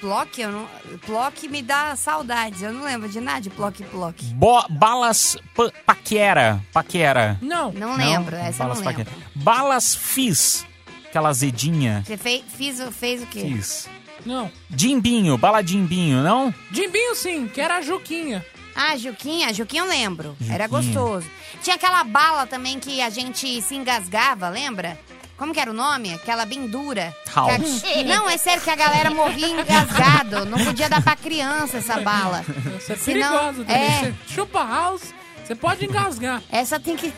Plock, eu não... Plock me dá saudades. Eu não lembro de nada de Plock Plock. Bo- balas pa paquera. Paquera. Não. Não lembro, essa eu balas não lembro. paquera. Balas Fizz. Aquela azedinha. Você fez, fiz, o- fez o quê? Fiz. Não. Dimbinho, bala Dimbinho, não? Dimbinho sim, que era a Juquinha. Ah, Juquinha, Juquinha eu lembro. Era Juquinha. gostoso. Tinha aquela bala também que a gente se engasgava, lembra? Como que era o nome? Aquela bem dura. House. A- *laughs* Não, é sério que a galera morria engasgado. Não podia dar pra criança essa bala. Essa é Senão- perigosa também. é. Você chupa house, você pode engasgar. Essa tem que.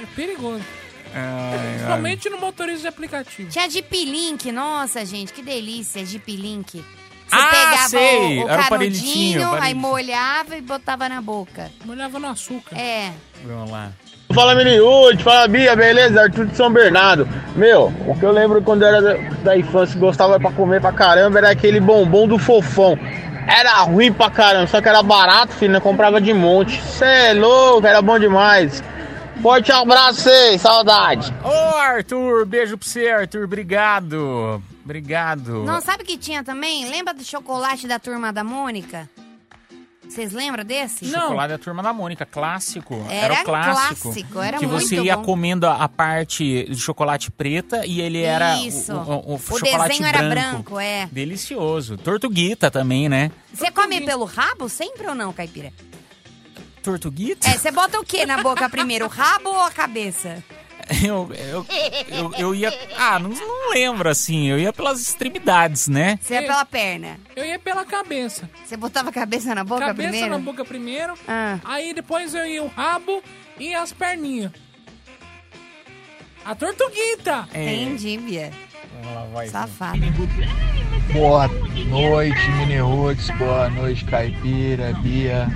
É perigoso. Ai, ai. Principalmente no motorista de aplicativo. Tinha Jeep Link, nossa, gente, que delícia, Jeep Link. Você Ah, pegava sei, o, o era canudinho, o aí molhava e botava na boca. Molhava no açúcar. É. Vamos lá. Fala Miniúde, fala Bia, beleza? Arthur de São Bernardo. Meu, o que eu lembro quando eu era da, da infância gostava pra comer pra caramba era aquele bombom do fofão. Era ruim pra caramba, só que era barato, filho, né? Comprava de monte. Cê é louco, era bom demais. Forte abraço aí, saudade. Ô, Arthur, beijo pra você, Arthur. Obrigado. Obrigado. Não, sabe o que tinha também? Lembra do chocolate da turma da Mônica? Vocês lembram desse? Chocolate da Turma da Mônica, clássico. Era Era o clássico. clássico, era que você ia bom. comendo a, parte de chocolate preta e ele era o- Isso. o, o, O chocolate desenho era branco. branco, é. Delicioso. Tortuguita também, né? Você come pelo rabo sempre ou não, caipira? Tortuguita? É, você bota o que na boca primeiro, o rabo ou a cabeça? Eu, eu, eu, eu ia. Ah, não, não lembro assim. Eu ia pelas extremidades, né? Você ia pela perna. Eu ia pela cabeça. Você botava a cabeça na boca cabeça primeiro? na boca primeiro. Ah. Aí depois eu ia o rabo e as perninhas. A tortuguita. Entendi, Bia. Vamos lá, vai. Safado. Boa noite, Mini Roots. Boa noite, Caipira, Bia.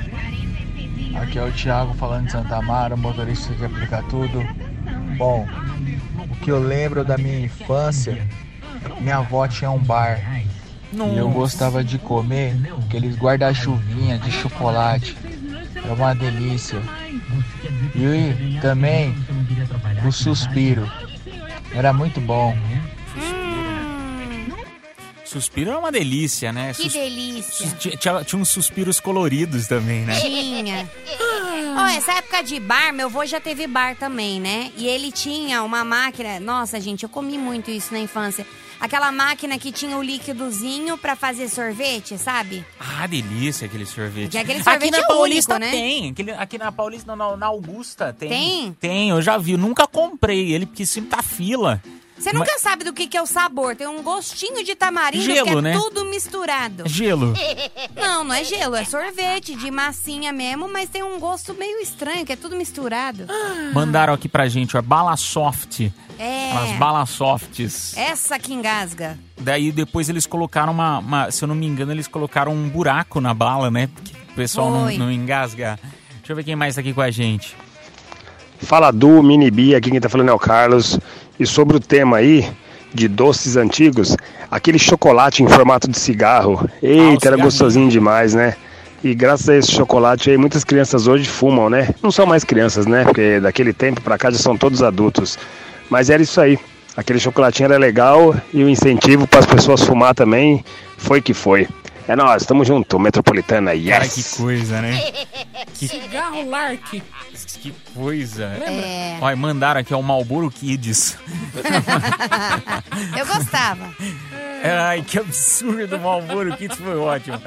Aqui é o Thiago falando de Santa Amaro, motorista de aplica tudo. Bom, o que eu lembro da minha infância, minha avó tinha um bar. E eu gostava de comer aqueles guarda-chuvinha de chocolate. Era uma delícia. E também o suspiro. Era muito bom. Suspiro é uma delícia, né? Que Sus- delícia. sus- Tinha, tinha- tinha uns suspiros coloridos também, né? Tinha. Ó, essa época de bar, meu avô já teve bar também, né? E ele tinha uma máquina. Nossa, gente, eu comi muito isso na infância. Aquela máquina que tinha o líquidozinho pra fazer sorvete, sabe? Ah, delícia aquele sorvete. Que aquele aqui sorvete na é Paulista único, né? tem. Aquele- aqui na Paulista, não, na, na Augusta tem. Tem? Tem, eu já vi. Nunca comprei ele, porque sempre tá fila. Você nunca sabe do que, que é o sabor. Tem um gostinho de tamarindo Gelo, que é né? tudo misturado. Gelo. Não, não é gelo, é sorvete de massinha mesmo, mas tem um gosto meio estranho, que é tudo misturado. Mandaram aqui pra gente, ó, bala soft. É. As balas softs. Essa que engasga. Daí depois eles colocaram uma, uma- Se eu não me engano, eles colocaram um buraco na bala, né? Porque o pessoal não, não engasga. Deixa eu ver quem mais tá aqui com a gente. Fala Du, Mini Bia, aqui quem tá falando é o Carlos. E sobre o tema aí de doces antigos, aquele chocolate em formato de cigarro. Eita, era gostosinho demais, né? E graças a esse chocolate aí, muitas crianças hoje fumam, né? Não são mais crianças, né? Porque daquele tempo pra cá já são todos adultos. Mas era isso aí. Aquele chocolatinho era legal e o incentivo para as pessoas fumar também foi que foi. É nós, tamo junto, Metropolitana, yes! Cara, que coisa, né? *laughs* Que, Cigarro Lark. que coisa. É. Olha, mandaram aqui, ó, o Malboro Kids. *laughs* Eu gostava. Ai, que absurdo, o Malboro Kids foi ótimo.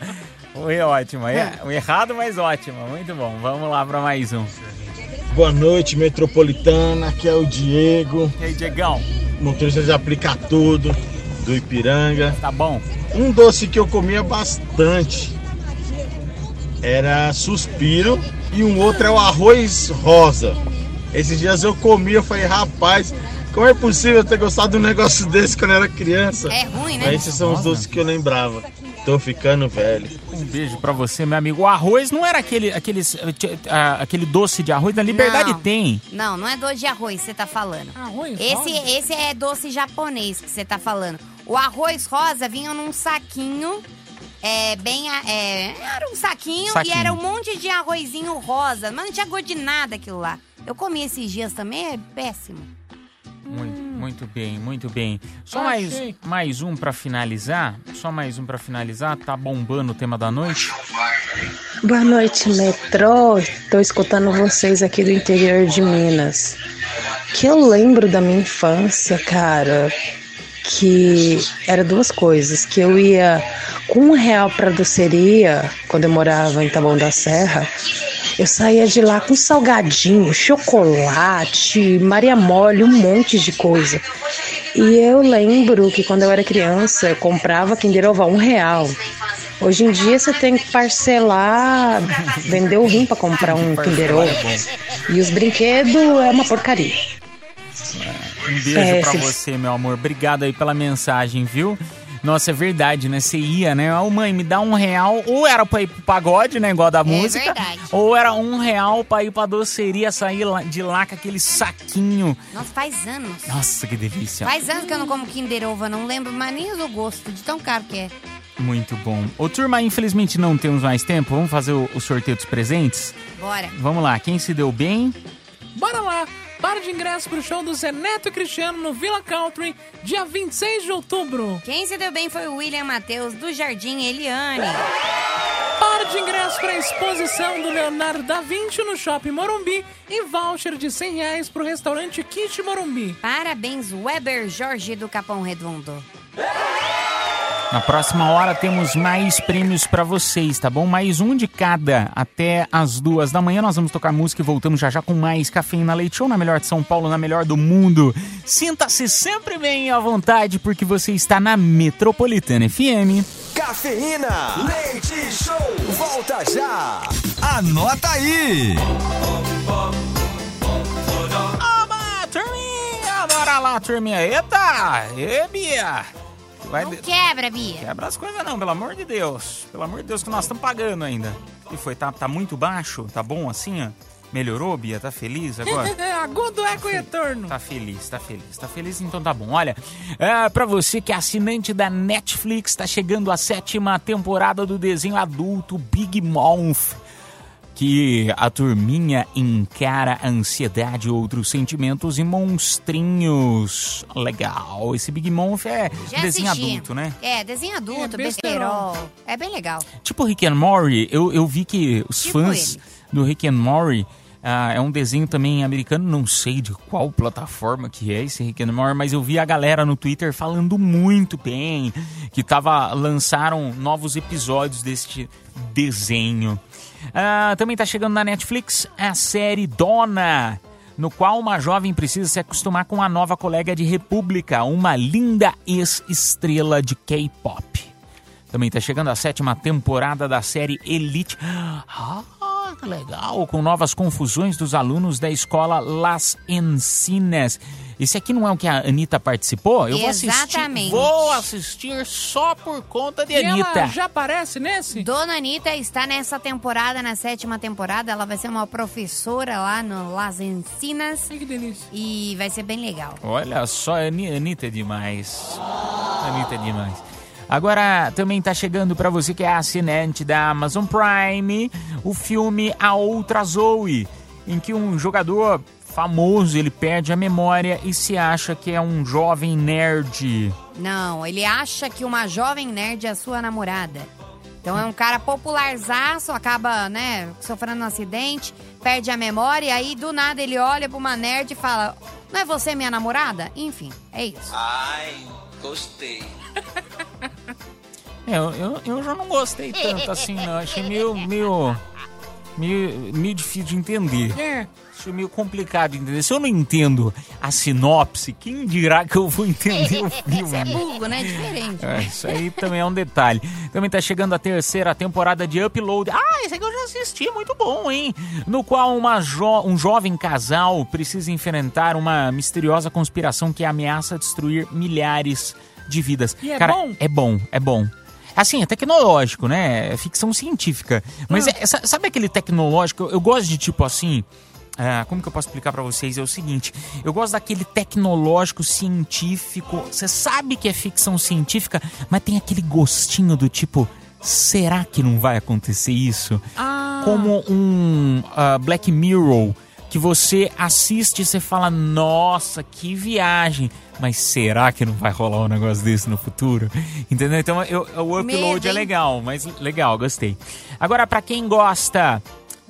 Foi ótimo. É, errado, mas ótimo. Muito bom. Vamos lá pra mais um. Boa noite, Metropolitana. Aqui é o Diego. E aí, Diegão? Motorista de aplica tudo. Do Ipiranga. Tá bom. Um doce que eu comia bastante era suspiro e um outro é o arroz rosa. Esses dias eu comi, eu falei, rapaz, como é possível eu ter gostado de um negócio *laughs* desse quando eu era criança? É ruim, né? Mas esses são os doces que eu lembrava. Tô ficando velho. Um beijo pra você, meu amigo. O arroz não era aquele, aqueles, eh, t- ah, aquele doce de arroz. Na Liberdade Não. tem. Não, não é doce de arroz que você tá falando. Arroz esse, rosa? esse é doce japonês que você tá falando. O arroz rosa vinha num saquinho. É, bem. É, era um saquinho, Saquinho. e era um monte de arrozinho rosa. Mas não tinha gosto de nada aquilo lá. Eu comi esses dias também, é péssimo. Muito, muito bem, muito bem. Só mais, mais um pra finalizar. Só mais um pra finalizar. Tá bombando o tema da noite. Boa noite, metrô. Estou escutando vocês aqui do interior de Minas. Que eu lembro da minha infância, cara, que era duas coisas. Que eu ia com um real pra doceria, quando eu morava em Taboão da Serra. Eu saía de lá com salgadinho, chocolate, Maria Mole, um monte de coisa. E eu lembro que quando eu era criança, eu comprava Kinder Ovo a um real. Hoje em dia você tem que parcelar, vender o rim pra comprar um Kinder Ovo. E os brinquedos é uma porcaria. Um beijo É, pra se- você, meu amor. Obrigado aí pela mensagem, viu? Nossa, é verdade, né? Você ia, né? Ô, mãe, me dá um real. Ou era pra ir pro pagode, né? Igual da música. verdade. Ou era um real pra ir pra doceria, sair de lá com aquele saquinho. Nossa, faz anos. Nossa, que delícia. Faz anos que eu não como Kinder Ovo, eu não lembro mais nem do gosto, de tão caro que é. Muito bom. Ô, turma, infelizmente não temos mais tempo. Vamos fazer o, o sorteio dos presentes? Bora. Vamos lá. Quem se deu bem? Bora lá! Par de ingressos pro show do Zé Neto e Cristiano no Villa Country, dia 26 de outubro. Quem se deu bem foi o William Matheus, do Jardim Eliane. Par de ingressos para a exposição do Leonardo da Vinci no Shopping Morumbi e voucher de 100 reais pro restaurante Kit Morumbi. Parabéns, Weber Jorge do Capão Redondo. Na próxima hora temos mais prêmios pra vocês, tá bom? Mais um de cada até as duas da manhã. Nós vamos tocar música e voltamos já já com mais Cafeína Leite Show na melhor de São Paulo, na melhor do mundo. Sinta-se sempre bem à vontade porque você está na Metropolitana FM. Cafeína, leite show, volta já. Anota aí. Oba, turminha! Bora lá, turminha. Eita! Ê, Bia! Vai Não de- quebra, Bia. Quebra as coisas não, pelo amor de Deus. Pelo amor de Deus que nós estamos pagando ainda. E foi, tá, tá muito baixo? Tá bom assim, ó? Melhorou, Bia? Tá feliz agora? *laughs* Agudo eco e retorno. Tá feliz, tá feliz, tá feliz, então tá bom. Olha, é, pra você que é assinante da Netflix, tá chegando a sétima temporada do desenho adulto Big Mouth. Que a turminha encara a ansiedade, outros sentimentos e monstrinhos. Legal, esse Big Mouth é Já desenho assisti. adulto, né? É, desenho adulto, É, besterol. besterol. É bem legal. Tipo Rick and Morty, eu, eu vi que os Tipo fãs ele. do Rick and Morty ah, é um desenho também americano, não sei de qual plataforma que é esse Rick and Morty, mas eu vi a galera no Twitter falando muito bem, que tava lançaram novos episódios deste desenho. Ah, também tá chegando na Netflix a série Dona, no qual uma jovem precisa se acostumar com a nova colega de República, uma linda ex-estrela de K-pop. Também tá chegando a sétima temporada da série Elite. *gasps* Ah, que legal! Com novas confusões dos alunos da escola Las Encinas. Esse aqui não é o que a Anitta participou? Eu vou assistir. Exatamente. Vou assistir só por conta de E Anitta. ela já aparece nesse? Dona Anitta está nessa temporada, na sétima temporada. Ela vai ser uma professora lá no Las Encinas. Ai, que delícia. E vai ser bem legal. Olha só, Ani- Anitta é demais. Anitta é demais. Agora também tá chegando pra você que é assinante da Amazon Prime o filme A Outra Zoe, em que um jogador famoso ele perde a memória e se acha que é um jovem nerd. Não, ele acha que uma jovem nerd é a sua namorada. Então é um cara popularzaço, acaba, né, sofrendo um acidente, perde a memória, e aí do nada ele olha pra uma nerd e fala: Não é você minha namorada? Enfim, é isso. Ai, gostei. *laughs* É, eu, eu, já não gostei tanto assim, não. Achei meio, meio, meio, meio difícil de entender. É. Isso é meio complicado de entender. Se eu não entendo a sinopse, quem dirá que eu vou entender o *laughs* filme? Você é burro, né? Diferente. É, isso aí também é um detalhe. Também tá chegando a terceira temporada de Upload. Ah, esse aqui eu já assisti, muito bom, hein? No qual uma jo um jovem casal precisa enfrentar uma misteriosa conspiração que ameaça destruir milhares de vidas. E é Cara, bom? é bom, é bom. Assim, é tecnológico, né? É ficção científica. Mas Ah. é- sa- sabe aquele tecnológico? Eu, eu gosto de tipo assim. ah, como que eu posso explicar pra vocês? É o seguinte: eu gosto daquele tecnológico científico. Você sabe que é ficção científica, mas tem aquele gostinho do tipo. Será que não vai acontecer isso? Ah. Como um ah, Black Mirror que você assiste e você fala, nossa, que viagem. Mas será que não vai rolar um negócio desse no futuro? Entendeu? Então eu, o upload Medo, é legal, mas legal, gostei. Agora, pra quem gosta,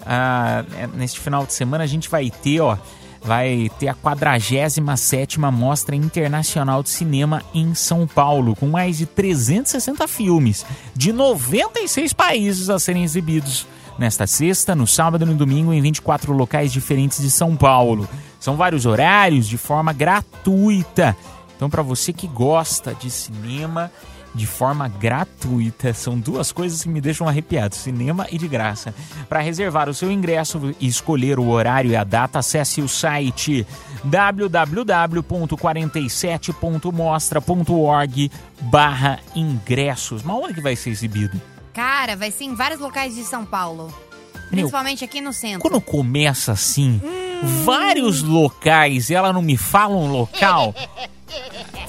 é, neste final de semana a gente vai ter, ó. Vai ter a 47 Mostra Internacional de Cinema em São Paulo, com mais de 360 filmes de 96 países a serem exibidos nesta sexta, no sábado e no domingo em 24 locais diferentes de São Paulo. São vários horários de forma gratuita. Então, para você que gosta de cinema de forma gratuita, são duas coisas que me deixam arrepiado: cinema e de graça. Para reservar o seu ingresso e escolher o horário e a data, acesse o site www.47.mostra.org barra ingressos. Mas onde que vai ser exibido? Cara, vai ser em vários locais de São Paulo. Principalmente aqui no centro. Quando começa assim, vários locais, ela não me fala um local, *laughs*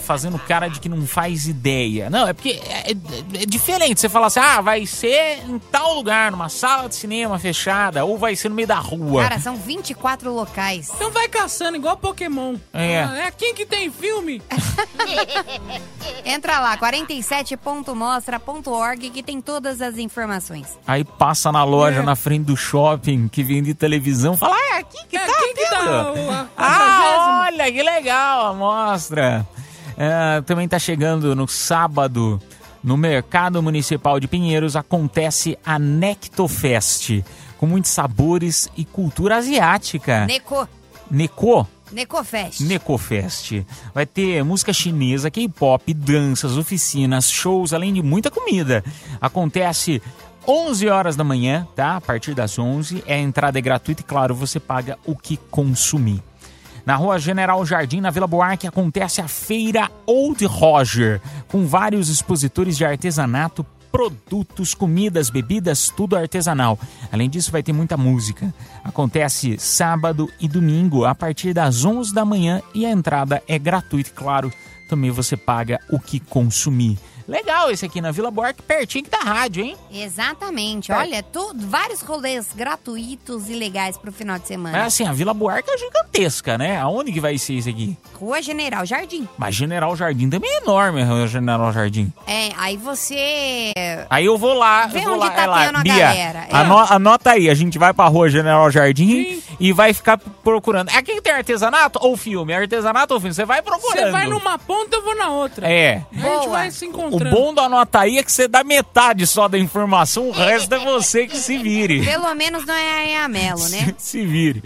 fazendo cara de que não faz ideia. Não, é porque é, é- é diferente. Você fala assim, ah, vai ser em tal lugar, numa sala de cinema fechada, ou vai ser no meio da rua. Cara, são 24 locais. Então vai caçando, igual Pokémon. É. Ah, é aqui que tem filme. *laughs* Entra lá, 47.mostra.org que tem todas as informações. Aí passa na loja, É. na frente do shopping, que vende televisão, fala, ah, é aqui que É tá aqui que tá tendo." o- a Ah, olha que legal a mostra. É, também tá chegando no sábado, no Mercado Municipal de Pinheiros, acontece a Nectofest, com muitos sabores e cultura asiática. Neco. Neco? Necofest. Necofest. Vai ter música chinesa, K-pop, danças, oficinas, shows, além de muita comida. Acontece 11 horas da manhã, tá? A partir das 11. É, a entrada é gratuita e, claro, você paga o que consumir. Na rua General Jardim, na Vila Buarque, acontece a Feira Old Roger, com vários expositores de artesanato, produtos, comidas, bebidas, tudo artesanal. Além disso, vai ter muita música. Acontece sábado e domingo, a partir das 11 da manhã, e a entrada é gratuita, claro. Também você paga o que consumir. Legal esse aqui na Vila Buarque, pertinho da rádio, hein? Exatamente. É. Olha, tudo, vários rolês gratuitos e legais pro final de semana. É assim, a Vila Buarque é gigantesca, né? Aonde que vai ser isso aqui? Rua General Jardim. Mas General Jardim também é enorme, a General Jardim. É, aí você. Aí eu vou lá, Vê eu vou onde lá, tá é lá. tendo a Bia, galera. É. ano- anota aí, a gente vai pra rua General Jardim e vai ficar procurando. Aqui que tem artesanato ou filme? Artesanato ou filme? Você vai procurando. Você vai numa ponta, eu vou na outra. É. A gente vai se O bom do anota aí é que você dá metade só da informação, o resto é você que se vire. *laughs* Pelo menos não é a Melo, né? se vire.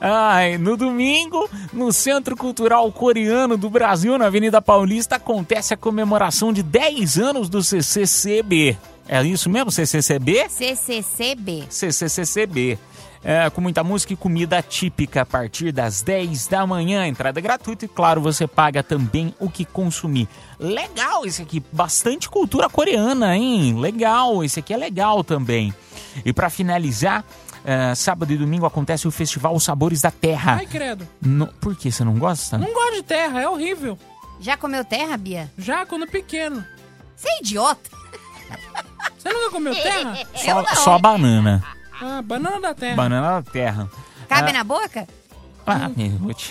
Ai, no domingo, no Centro Cultural Coreano do Brasil, na Avenida Paulista, acontece a comemoração de 10 anos do CCCB. É isso mesmo, CCCB? CCCB. CCCCB. É, com muita música e comida típica a partir das 10 da manhã. Entrada gratuita e, claro, você paga também o que consumir. Legal esse aqui, bastante cultura coreana, hein? Legal, esse aqui é legal também. E para finalizar, é, sábado e domingo acontece o Festival Sabores da Terra. Ai, credo. No- Por que você não gosta? Não gosto de terra, é horrível. Já comeu terra, Bia? Já, quando pequeno. Você é idiota? Você nunca comeu terra? *laughs* Só, só banana. Ah, banana da terra. Banana da terra. Cabe Ah, na boca? Ah, Ruth.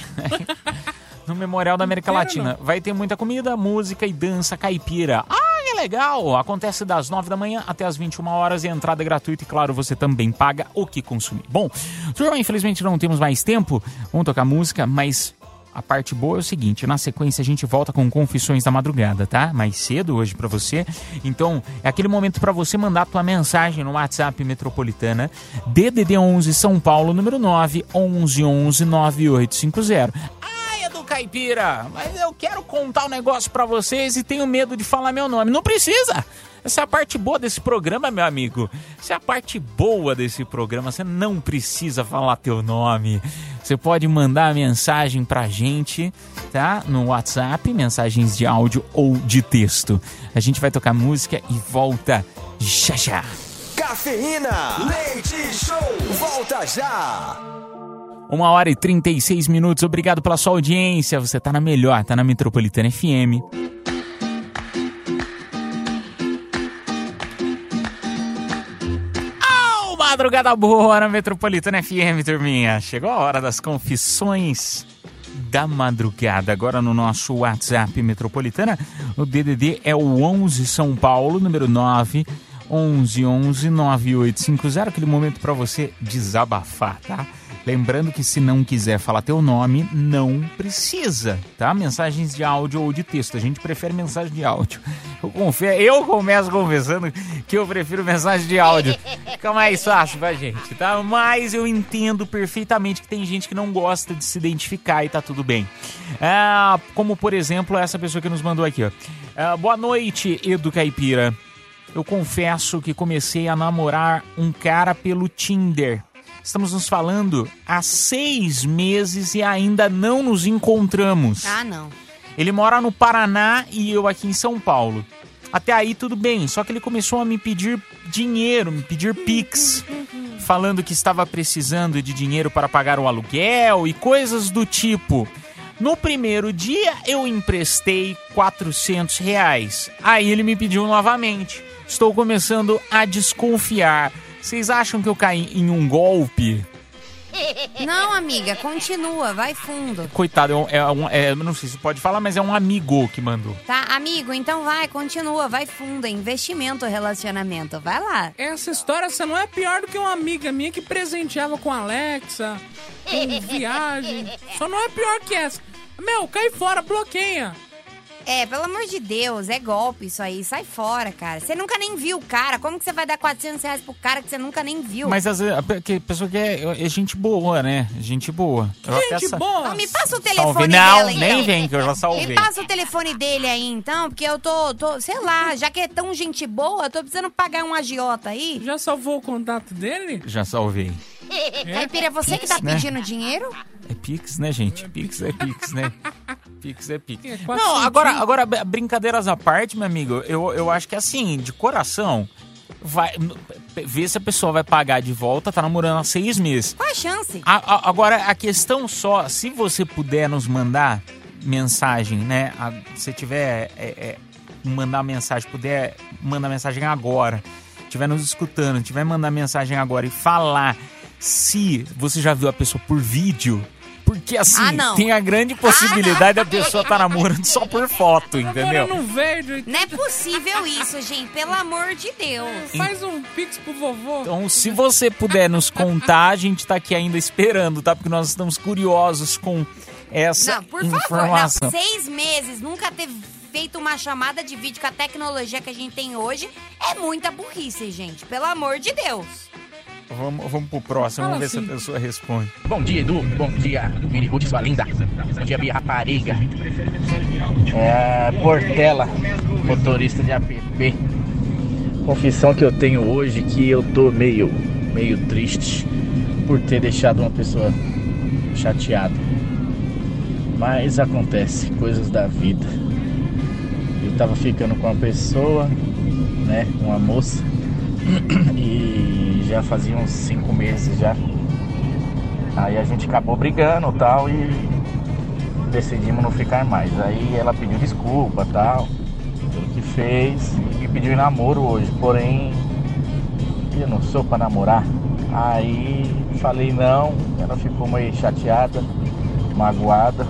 *laughs* no Memorial da América Latina. Vai ter muita comida, música e dança caipira. Ah, que legal! Acontece das 9 da manhã até as 21 horas e a entrada é gratuita e, claro, você também paga o que consumir. Bom, turma, infelizmente não temos mais tempo. Vamos tocar música, mas a parte boa é o seguinte, na sequência a gente volta com Confissões da Madrugada, tá? Mais cedo hoje pra você. Então, é aquele momento pra você mandar tua mensagem no WhatsApp Metropolitana DDD 11 São Paulo, número 9 11 11 9850. Ai, Edu Caipira, mas eu quero contar um negócio pra vocês e tenho medo de falar meu nome. Não precisa! Essa é a parte boa desse programa, meu amigo. Essa é a parte boa desse programa. Você não precisa falar teu nome. Você pode mandar mensagem pra gente, tá? No WhatsApp, mensagens de áudio ou de texto. A gente vai tocar música e volta já já. Cafeína, leite show, volta já. Uma hora e 36 minutos. Obrigado pela sua audiência. Você tá na melhor, tá na Metropolitana FM. Madrugada boa na Metropolitana FM, turminha. Chegou a hora das confissões da madrugada. Agora no nosso WhatsApp Metropolitana, o DDD é o 11 São Paulo, número 9 11 11 9850, aquele momento para você desabafar, tá? Lembrando que se não quiser falar teu nome, não precisa, tá? Mensagens de áudio ou de texto. A gente prefere mensagem de áudio. Eu, confio, eu começo confessando que eu prefiro mensagem de áudio. Fica mais fácil pra gente, tá? Mas eu entendo perfeitamente que tem gente que não gosta de se identificar e tá tudo bem. Ah, como, por exemplo, essa pessoa que nos mandou aqui, ó. Ah, boa noite, Edu Caipira. Eu confesso que comecei a namorar um cara pelo Tinder. Estamos nos falando há seis meses e ainda não nos encontramos. Ah, não. Ele mora no Paraná e eu aqui em São Paulo. Até aí tudo bem, só que ele começou a me pedir dinheiro, me pedir pix, falando que estava precisando de dinheiro para pagar o aluguel e coisas do tipo. No primeiro dia eu emprestei 400 reais. Aí ele me pediu novamente. Estou começando a desconfiar. Vocês acham que eu caí em um golpe? Não, amiga, continua, vai fundo. Coitado, é um, é é- não sei se pode falar, mas é um amigo que mandou. Tá, amigo, então vai, continua, vai fundo. É investimento, relacionamento. Vai lá. Essa história você não é pior do que uma amiga minha que presenteava com Alexa, com viagem. Só não é pior que essa. Meu, cai fora, bloqueia. É, pelo amor de Deus, é golpe isso aí. Sai fora, cara. Você nunca nem viu o cara. Como que você vai dar 400 reais pro cara que você nunca nem viu? Mas às vezes, a pessoa que é, é gente boa, né? Gente boa. Eu até sa- Ah, me passa o telefone Salve. Não, dela, então. nem vem, que eu já salvei. Me passa o telefone dele aí, então, porque eu tô, tô, sei lá, já que é tão gente boa, eu tô precisando pagar um agiota aí. Já salvou o contato dele? Já salvei. Caipira, é você que tá né? pedindo dinheiro? É Pix, né, gente? Pix é Pix, né? *laughs* Pix é Pix. É, Não, agora, agora brincadeiras à parte, meu amigo, eu, eu acho que assim, de coração, vai ver se a pessoa vai pagar de volta, tá namorando há seis meses. Qual a chance? A- a- agora, a questão só, se você puder nos mandar mensagem, né? a- se tiver é, é, mandar mensagem, puder mandar mensagem agora, estiver nos escutando, tiver mandar mensagem agora e falar se você já viu a pessoa por vídeo. Porque assim, Ah, não. tem a grande possibilidade da pessoa estar namorando só por foto, entendeu? Namorando um verde. Não é possível isso, gente. Pelo amor de Deus. Faz um pix pro vovô. Então, se você puder nos contar, a gente tá aqui ainda esperando, tá? Porque nós estamos curiosos com essa Não, por favor, informação. não, seis meses, nunca ter feito uma chamada de vídeo com a tecnologia que a gente tem hoje é muita burrice, gente. Pelo amor de Deus. Vamos, vamos pro próximo, Fala vamos ver assim. se a pessoa responde. Bom dia, Edu. Bom dia, Mini Ruth, sua linda. Bom dia, Bia Rapariga. É, Portela, motorista de app. Confissão que eu tenho hoje que eu tô meio, meio triste por ter deixado uma pessoa chateada. Mas acontece, coisas da vida. Eu tava ficando com uma pessoa, né, uma moça, *clears throat* e já fazia uns cinco meses já. Aí a gente acabou brigando tal e decidimos não ficar mais. Aí ela pediu desculpa tal, que fez e pediu namoro hoje, porém eu não sou pra namorar. Aí falei não, ela ficou meio chateada, magoada,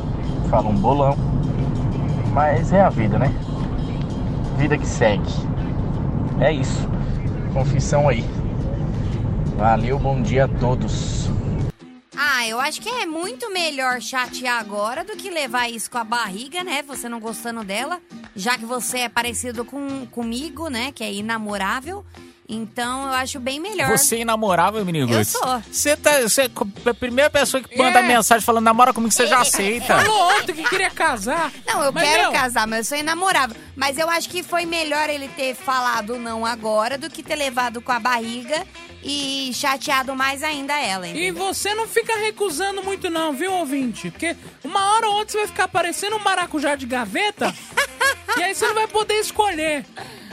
falou um bolão. Mas é a vida, né? Vida que segue. É isso. Confissão aí. Valeu, bom dia a todos. Ah, eu acho que é muito melhor chatear agora do que levar isso com a barriga, né? Você não gostando dela, já que você é parecido com comigo, né? Que é inamorável. Então eu acho bem melhor. Você é inamorável, menino? Eu sou. Você tá. Você é a primeira pessoa que manda É. mensagem falando namora comigo, você já aceita. Falou ontem que queria casar. Não, eu Mas, quero meu, casar, mas eu sou inamorável. Mas eu acho que foi melhor ele ter falado não agora do que ter levado com a barriga e chateado mais ainda ela, E entendeu? você não fica recusando muito não, viu, ouvinte? Porque uma hora ou outra você vai ficar parecendo um maracujá de gaveta *laughs* e aí você não vai poder escolher,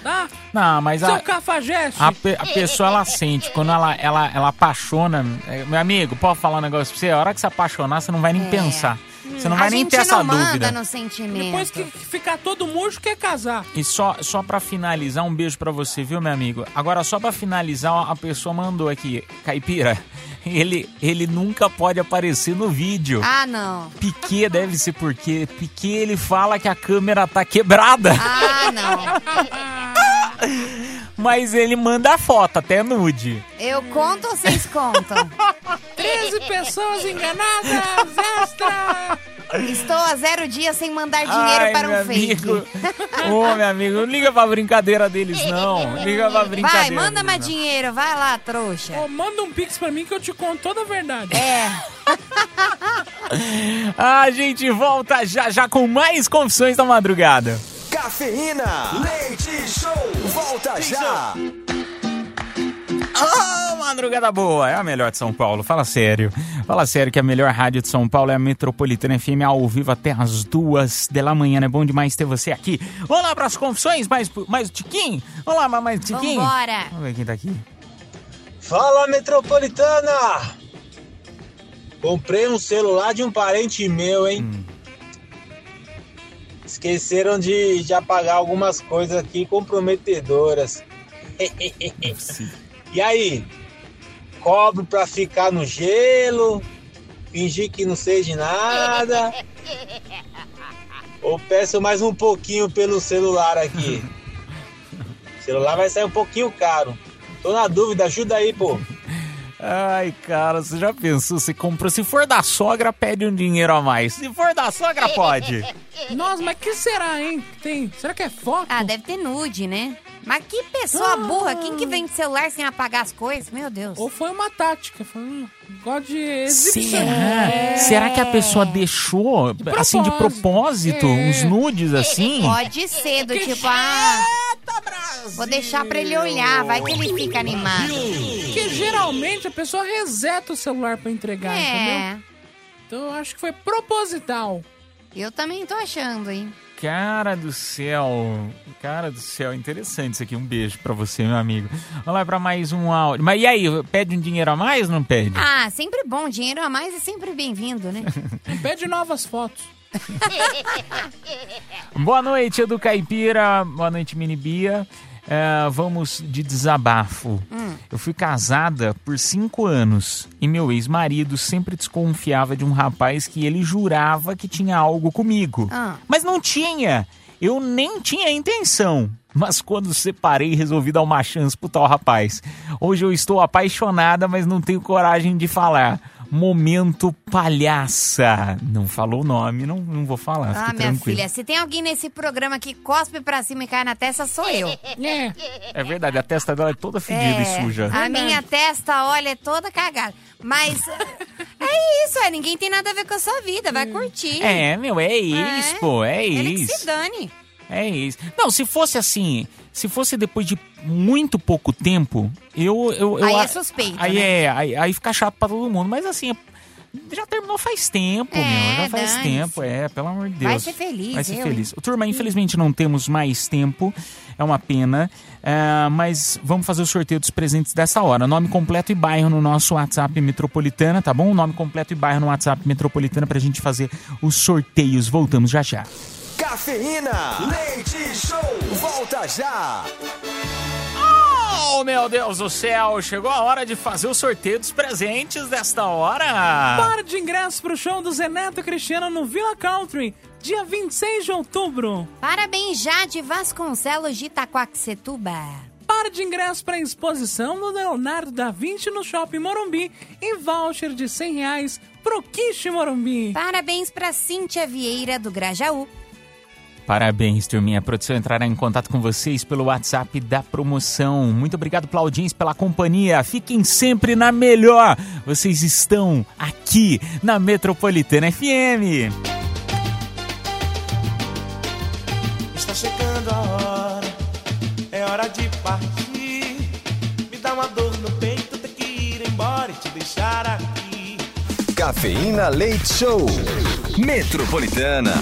tá? Não, mas Seu a, cafajeste. a, pe- a pessoa ela sente, quando ela, ela, ela apaixona. é, Meu amigo, posso falar um negócio pra você? A hora que você apaixonar, você não vai nem É. pensar. Você não a vai nem gente ter essa não manda dúvida. no sentimento. Depois que ficar todo murcho, quer casar. E só, só pra finalizar, um beijo pra você, viu, meu amigo? Agora, só pra finalizar, a pessoa mandou aqui, Caipira, *laughs* ele, ele nunca pode aparecer no vídeo. Ah, não. Piquet deve ser porque Piquet ele fala que a câmera tá quebrada, Ah, não. *laughs* mas ele manda a foto, até nude. Eu conto ou vocês contam? *laughs* 13 pessoas enganadas, extra! Estou há zero dias sem mandar dinheiro Ai, para um fake. amigo. *laughs* Ô, meu amigo, não liga pra brincadeira deles, não. Liga pra brincadeira Vai, manda mais dinheiro, vai lá, trouxa. Ô, manda um pix pra mim que eu te conto toda a verdade. É. *laughs* A gente volta já já com mais confissões da madrugada. Cafeína, leite show, volta já. Ah, madrugada boa, é a melhor de São Paulo. Fala sério. Fala sério que a melhor rádio de São Paulo é a Metropolitana FM ao vivo até as duas da manhã. É bom demais ter você aqui. Vamos lá para as confissões, mais, mais Tiquinho? Vamos lá, mais Tiquinho? Vambora. Vamos ver quem tá aqui. Fala metropolitana! Comprei um celular de um parente meu, hein? Esqueceram de, de apagar algumas coisas aqui comprometedoras. e aí? Cobro pra ficar no gelo? Fingir que não sei de nada? Ou peço mais um pouquinho pelo celular aqui? O *laughs* celular vai sair um pouquinho caro. Tô na dúvida, ajuda aí, pô. Ai, cara, você já pensou? Você comprou. Se for da sogra, pede um dinheiro a mais. Se for da sogra, *laughs* pode. Nossa, mas que será, hein? Tem, será que é foto? Ah, deve ter nude, né? Mas que pessoa burra. Quem que vende celular sem apagar as coisas? Meu Deus. Ou foi uma tática, foi um negócio de exibição. Será? É. Será que a pessoa deixou, assim, de propósito, É. uns nudes assim? Pode ser, do tipo, ah, vou deixar pra ele olhar, vai que ele fica animado. Porque geralmente a pessoa reseta o celular pra entregar, É. entendeu? Então eu acho que foi proposital. Eu também tô achando, hein? Cara do céu, cara do céu, interessante isso aqui. Um beijo pra você, meu amigo. Vamos lá pra mais um áudio. Mas e aí, pede um dinheiro a mais ou não pede? Ah, sempre bom. Dinheiro a mais é sempre bem-vindo, né? *laughs* Pede novas fotos. *laughs* Boa noite, Edu Caipira. Boa noite, Mini Bia. É, vamos de desabafo. Hum. Eu fui casada por cinco anos e meu ex-marido sempre desconfiava de um rapaz que ele jurava que tinha algo comigo. Ah. Mas não tinha. Eu nem tinha intenção. Mas quando separei, resolvi dar uma chance pro tal rapaz. Hoje eu estou apaixonada, mas não tenho coragem de falar. Momento palhaça. Não falou o nome, não, não vou falar. Ah, minha tranquilo. filha, se tem alguém nesse programa que cospe pra cima e cai na testa, sou eu. *laughs* É. É verdade, a testa dela é toda fedida e suja. A minha testa, olha, é toda cagada. Mas *laughs* é isso, é, ninguém tem nada a ver com a sua vida, vai curtir. É, meu, é isso, pô, é Ele que isso. se dane. É isso. Não, se fosse assim, se fosse depois de muito pouco tempo, eu. eu, eu Aí é suspeito, Aí né? é, aí, aí fica chato pra todo mundo. Mas assim, já terminou faz tempo, É, meu. Já faz dane-se. tempo, é, pelo amor de Deus. Vai ser feliz, Vai ser eu, feliz. hein? O turma, infelizmente não temos mais tempo. É uma pena. É, mas vamos fazer o sorteio dos presentes dessa hora. Nome completo e bairro no nosso WhatsApp Metropolitana, tá bom? Nome completo e bairro no WhatsApp Metropolitana pra gente fazer os sorteios. Voltamos já já. Cafeína, leite show, volta já. Oh, meu Deus do céu! Chegou a hora de fazer o sorteio dos presentes desta hora! Par de ingressos pro show do Zeneto Cristiano no Villa Country, dia 26 de outubro. Parabéns, Jade Vasconcelos de Itaquaquecetuba. par de ingressos para a exposição do Leonardo da Vinci no Shopping Morumbi e voucher de 100 reais pro Quiche Morumbi. Parabéns pra Cíntia Vieira, do Grajaú. Parabéns, turminha. A produção entrará em contato com vocês pelo WhatsApp da promoção. Muito obrigado pela audiência, pela companhia. Fiquem sempre na melhor. Vocês estão aqui na Metropolitana FM. Está chegando a hora, é hora de partir. Me dá uma dor no peito, ter que ir embora e te deixar aqui. Cafeína Leite Show. Metropolitana.